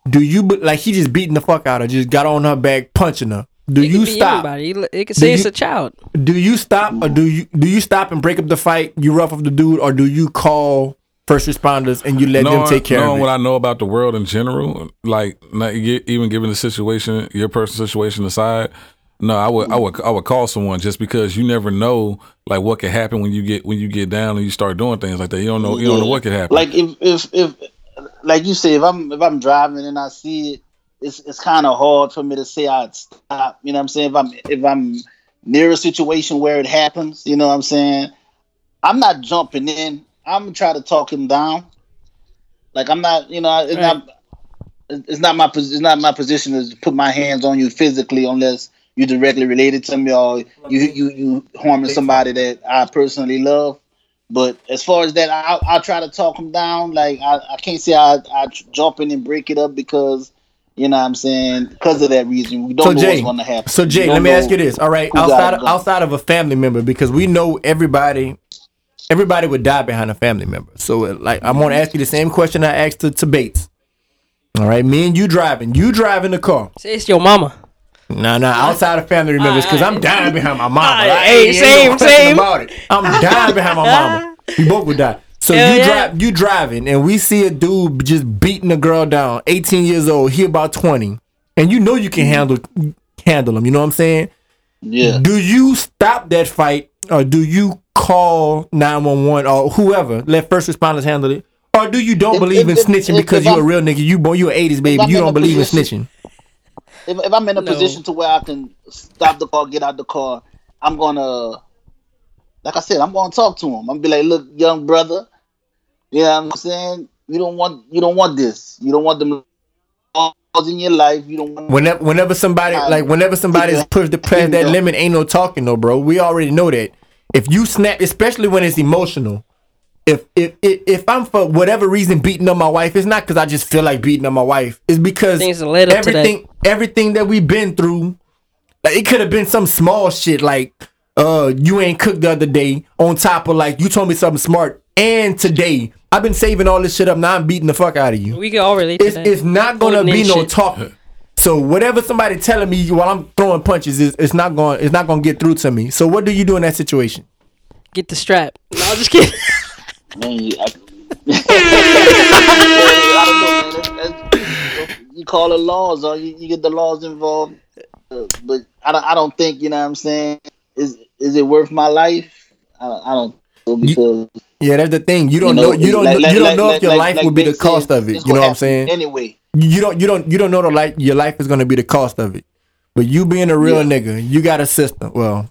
Do you like he just beating the fuck out of her, just got on her back, punching her? Do it you stop? Anybody. It could say Do it's you- a child. Do you stop or do you do you stop and break up the fight? You rough up the dude, or do you call first responders and you let them knowing, take care knowing of it? what I know about the world in general, like not even given the situation, your personal situation aside, no, I would, I would, I would call someone just because you never know, like what could happen when you get when you get down and you start doing things like that. You don't know, you don't know what could happen. Like if if if like you say, if I'm if I'm driving and I see it, it's it's kind of hard for me to say I'd stop. You know what I'm saying? If I'm if I'm near a situation where it happens, you know what I'm saying? I'm not jumping in. I'm gonna try to talk him down. Like I'm not, you know, it's Right. not it's not my it's not my position to put my hands on you physically unless you're directly related to me or you you you harming somebody that I personally love. But as far as that, I, I'll try to talk him down. Like I, I can't say I I jump in and break it up because you know what I'm saying because of that reason. We don't So know Jay, what's going to happen. so Jay, let me ask you this. All right, outside of, outside of a family member, because we know everybody, everybody would die behind a family member. So uh, like, I'm gonna ask you the same question I asked to, to Bates. All right, me and you driving, you driving the car. Say it's your mama. Nah, no, outside of family members, because I'm dying behind my mama. Alright, I hey, ain't- ain't same, no same. About it. I'm dying behind my mama. We both would die. So Hell you yeah. drive, you driving, and we see a dude just beating a girl down, 18 years old. He about 20, and you know you can mm-hmm. handle handle him. You know what I'm saying? Yeah. Do you stop that fight, or do you call 911 or whoever? Let first responders handle it. Or do you don't If- believe in if- if- snitching if- because if you a I'm- real nigga? You boy, you an 80s baby. You don't a believe in snitching. If, if I'm in a No. position to where I can stop the car, get out the car, I'm gonna, like I said, I'm gonna talk to him. I'm gonna be like, look, young brother, you know what I'm saying? You don't want, you don't want this. You don't want them laws in your life. You don't want. Whenever, whenever somebody like whenever somebody's yeah. pushed the past that Yeah. limit, ain't no talking, no, bro. We already know that. If you snap, especially when it's emotional, if if if, if I'm for whatever reason beating up my wife, it's not because I just feel like beating up my wife. It's because Things that led up to that. everything everything that we've been through, like it could have been some small shit like uh you ain't cooked the other day on top of like you told me something smart and today I've been saving all this shit up now I'm beating the fuck out of you We can all relate to it's, that. it's not gonna be no shit. talking. So whatever somebody telling me while I'm throwing punches is it's not going it's not gonna get through to me. So what do you do in that situation? Get the strap. No, I'm just kidding. Man, you, I, I don't know, man. That's, that's, you call it laws, or you, you get the laws involved. Uh, but I don't, I don't think you know what I'm saying. Is is it worth my life? I, don't- I don't. because Yeah, that's the thing. You don't you know, you don't like- like- you don't like- know like- if your like- life like will be the cost said, of it. You know what I'm saying? Anyway, You don't you don't you don't know the life your life is gonna be the cost of it. But you being a real Yeah. nigga, you got a system. Well,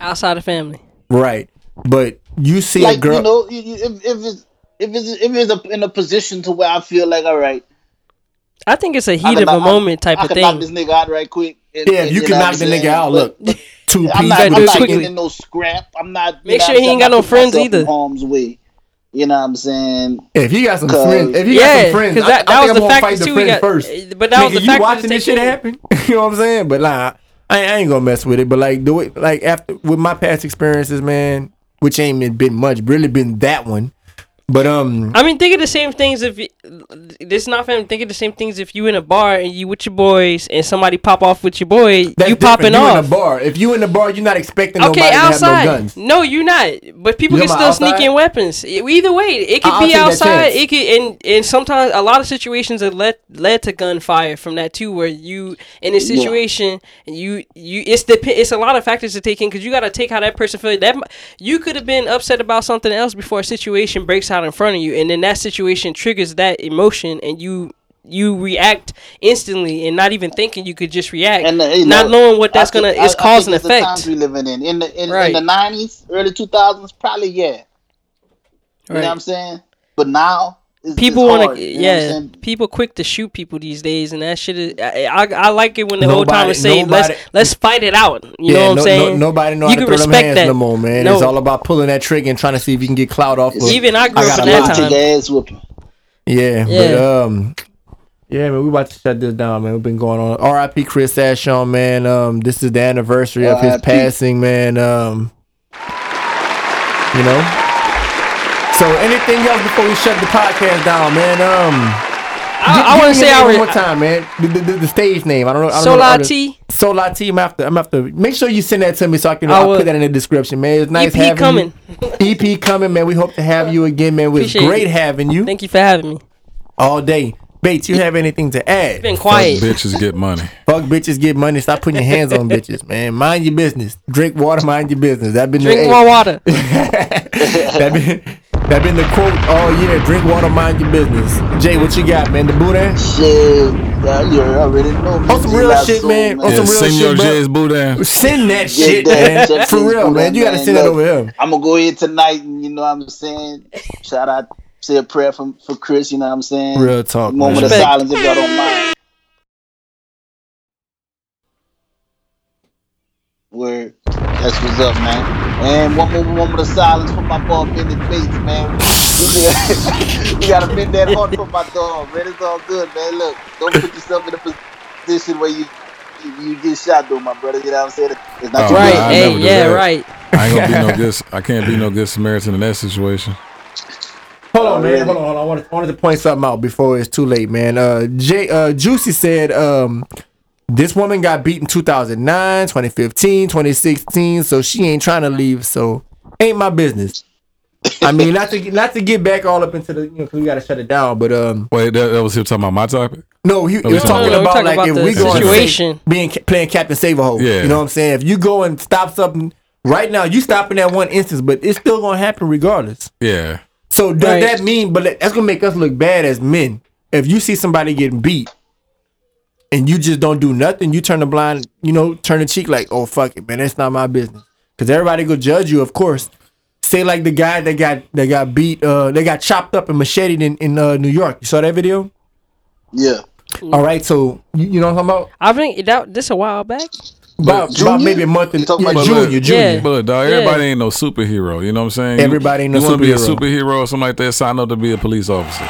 Outside of family. right. But you see a like girl you know, you- you- if, if it's if it's if it's a, in a position to where I feel like, all right, I think it's a heat can of a knock- moment type I of can knock this thing. nigga out right quick. and- Yeah, if and you know can knock I'm the nigga out, But- look, two I'm pieces. not, I'm not quickly. getting in no scrap. I'm not. you Make sure he ain't got no friends putting myself in either. Harm's way. You know what I'm saying? If you got some friends, if you got some friends, because I, that, I that think was I'm the gonna fight the too. We friends got, first. Eh, but that was the you factor. watching this shit happen? you know what I'm saying? But nah, I, ain't- I ain't gonna mess with it. But like do it like after with my past experiences, man, which ain't been much, really been that one. But um, I mean, think of the same things if y- this is not family. Think of the same things if you in a bar and you with your boys and somebody pop off with your boy, that's you popping you off. in a bar. If you in the bar, you're not expecting nobody Okay, to outside. have no guns. No, you're not. But people You can still about sneak in weapons. Either way, it could I'll be outside. It could, and and sometimes a lot of situations have led led to gunfire from that too. Where you in a situation, and you you it's the it's a lot of factors to take in because you got to take how that person feels. That you could have been upset about something else before a situation breaks out in front of you, and then that situation triggers that emotion, and you. You react instantly and not even thinking you could just react, And uh, you not know, knowing what that's think- gonna is cause and it's the times effect. we living in in the in, Right. in the nineties, early two thousands, probably yeah. You know what I'm saying? But now it's, people want hard, to you know what I'm yeah people quick to shoot people these days and that shit is I, I, I like it when the old Nobody- timers say nobody- let's let's fight it out you know yeah, what i'm saying no, nobody know You how to can throw them respect hands that. no more, man. No. It's all about pulling that trigger and trying to see if you can get clout off. Of, even i grew I up in a that time ass whooping. Yeah, Yeah. but um, yeah, man, we about to shut this down, man. We've been going on. R.I.P. Chris Ashon, man. Um, this is the anniversary of his R.I.P.. passing, man. Um, you know. So, anything else before we shut the podcast down, man? Um, i, I want to say i one more re- time, man. The, the, the, stage name. I don't know. I don't know the artist. solati Solar T. I'm after. I'm after. Make sure you send that to me so I can. I I'll will. put that in the description, man. It's nice ep having coming you. EP coming, man. We hope to have you again, man. It was Appreciate great having you thank you for having me all day. Bates, you have anything to add? been quiet. Fuck bitches get money. Fuck bitches, get money. Stop putting your hands on bitches, man. Mind your business. Drink water, mind your business. That been drink the, more water that been that been the quote all year. Drink water, mind your business. Jay, what you got, man? The Buddha? Shit, yeah, you already know. me. On some real shit, Soul, man. On Yeah, some real Senor shit, bro. J's Boudin. Send that Yeah, shit, that- man. check For real, man. You gotta send that over here. I'm gonna go here tonight, and you know what I'm saying. Shout out, say a prayer for for Chris. You know what I'm saying. Real talk, Moment man. of Respect. silence, if y'all don't mind. Word. That's what's up, man. And one more moment of silence for my boy Bennett Bates, man. we gotta bend that heart for my dog, man. It's all good, man. Look, don't put yourself in a position where you you, you get shot, though, my brother. You know what I'm saying? It's not Oh, your right nah, I hey yeah that. right I ain't gonna be no good. I can't be no good Samaritan in that situation. Hold on, man. Hold on, hold on. I wanted, I wanted to point something out before it's too late, man. Uh, Jay, uh, Juicy said, um, this woman got beat in 2009, 2015, 2016, so she ain't trying to leave. So ain't my business. I mean, not to get- not to get back all up into the, you know, because we got to shut it down. But um, Wait, that, that was him talking about my topic. no, he, he was talking talking about- about we're like talking if we the go on situation. being playing Captain Save a Hole. Yeah. you know what I'm saying. If you go and stop something right now, you stopping that one instance, but it's still gonna happen regardless. Yeah, So does Right. that mean? But that's gonna make us look bad as men. If you see somebody getting beat, and you just don't do nothing, you turn the blind, you know, turn the cheek like, oh fuck it, man, that's not my business. Because everybody go judge you, of course. Say like the guy that got that got beat, uh, they got chopped up and macheted in in uh, New York. You saw that video? Yeah. All right, so you, you know what I'm talking about? i think that this a while back About, about maybe a month and You talking yeah, about junior, look- junior. Yeah. but look, dog, Yeah. everybody ain't no superhero. You know what I'm saying? You- Everybody ain't no you wanna be a superhero. superhero or something like that? Sign up to be a police officer.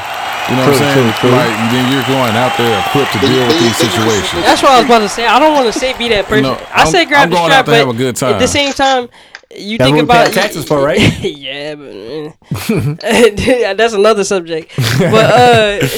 You know True, what I'm saying? true, true. Like then you're going out there equipped to Then- deal with these then situations. That's what I was about to say. I don't want to say be that person. No, I I'm- say grab I'm the going strap, out to but have a good time. at the same time, you That's think about pay taxes for, right? yeah, but that's another subject. But uh,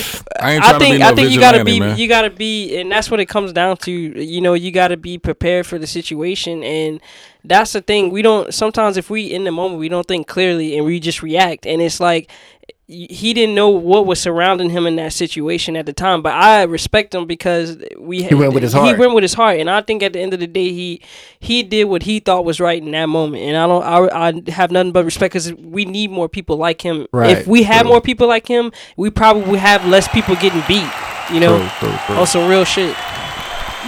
I ain't I trying to be think no I think you gotta be man. you gotta be, and that's what it comes down to. You know, you gotta be prepared for the situation, and that's the thing. We don't sometimes if we in the moment we don't think clearly and we just react, and it's like y- he didn't know what was surrounding him in that situation at the time. But I respect him because we He went with his heart. He heart. went with his heart, and I think at the end of the day, he he did what he thought was right in that moment. And I don't, I, I have nothing but respect because we need more people like him. Right, If we had true. more people like him, we probably would have less people getting beat. You know, True, true, true. on some real shit.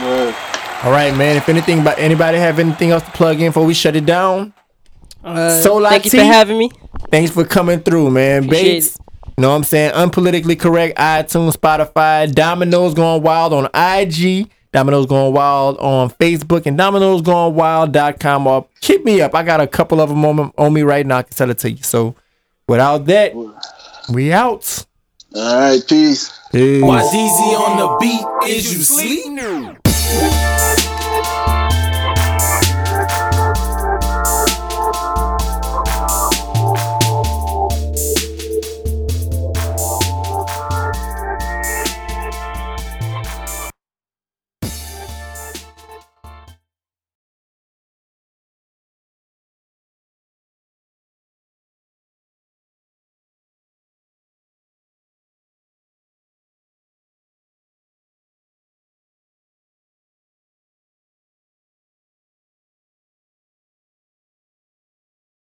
Word. All right, man. If anything, but anybody have anything else to plug in before we shut it down? Uh, Solar thank you for having me. Thanks for coming through, man. Appreciate Bates, you know what I'm saying? Unpolitically correct, iTunes, Spotify, Domino's going wild on IG, Domino's going wild on Facebook, and Domino's going wild.com. Or hit me up. I got a couple of them on, on me right now. I can tell it to you. So without that, we out. All right, peace. Peace. Why DZ on the beat? Is you sleep?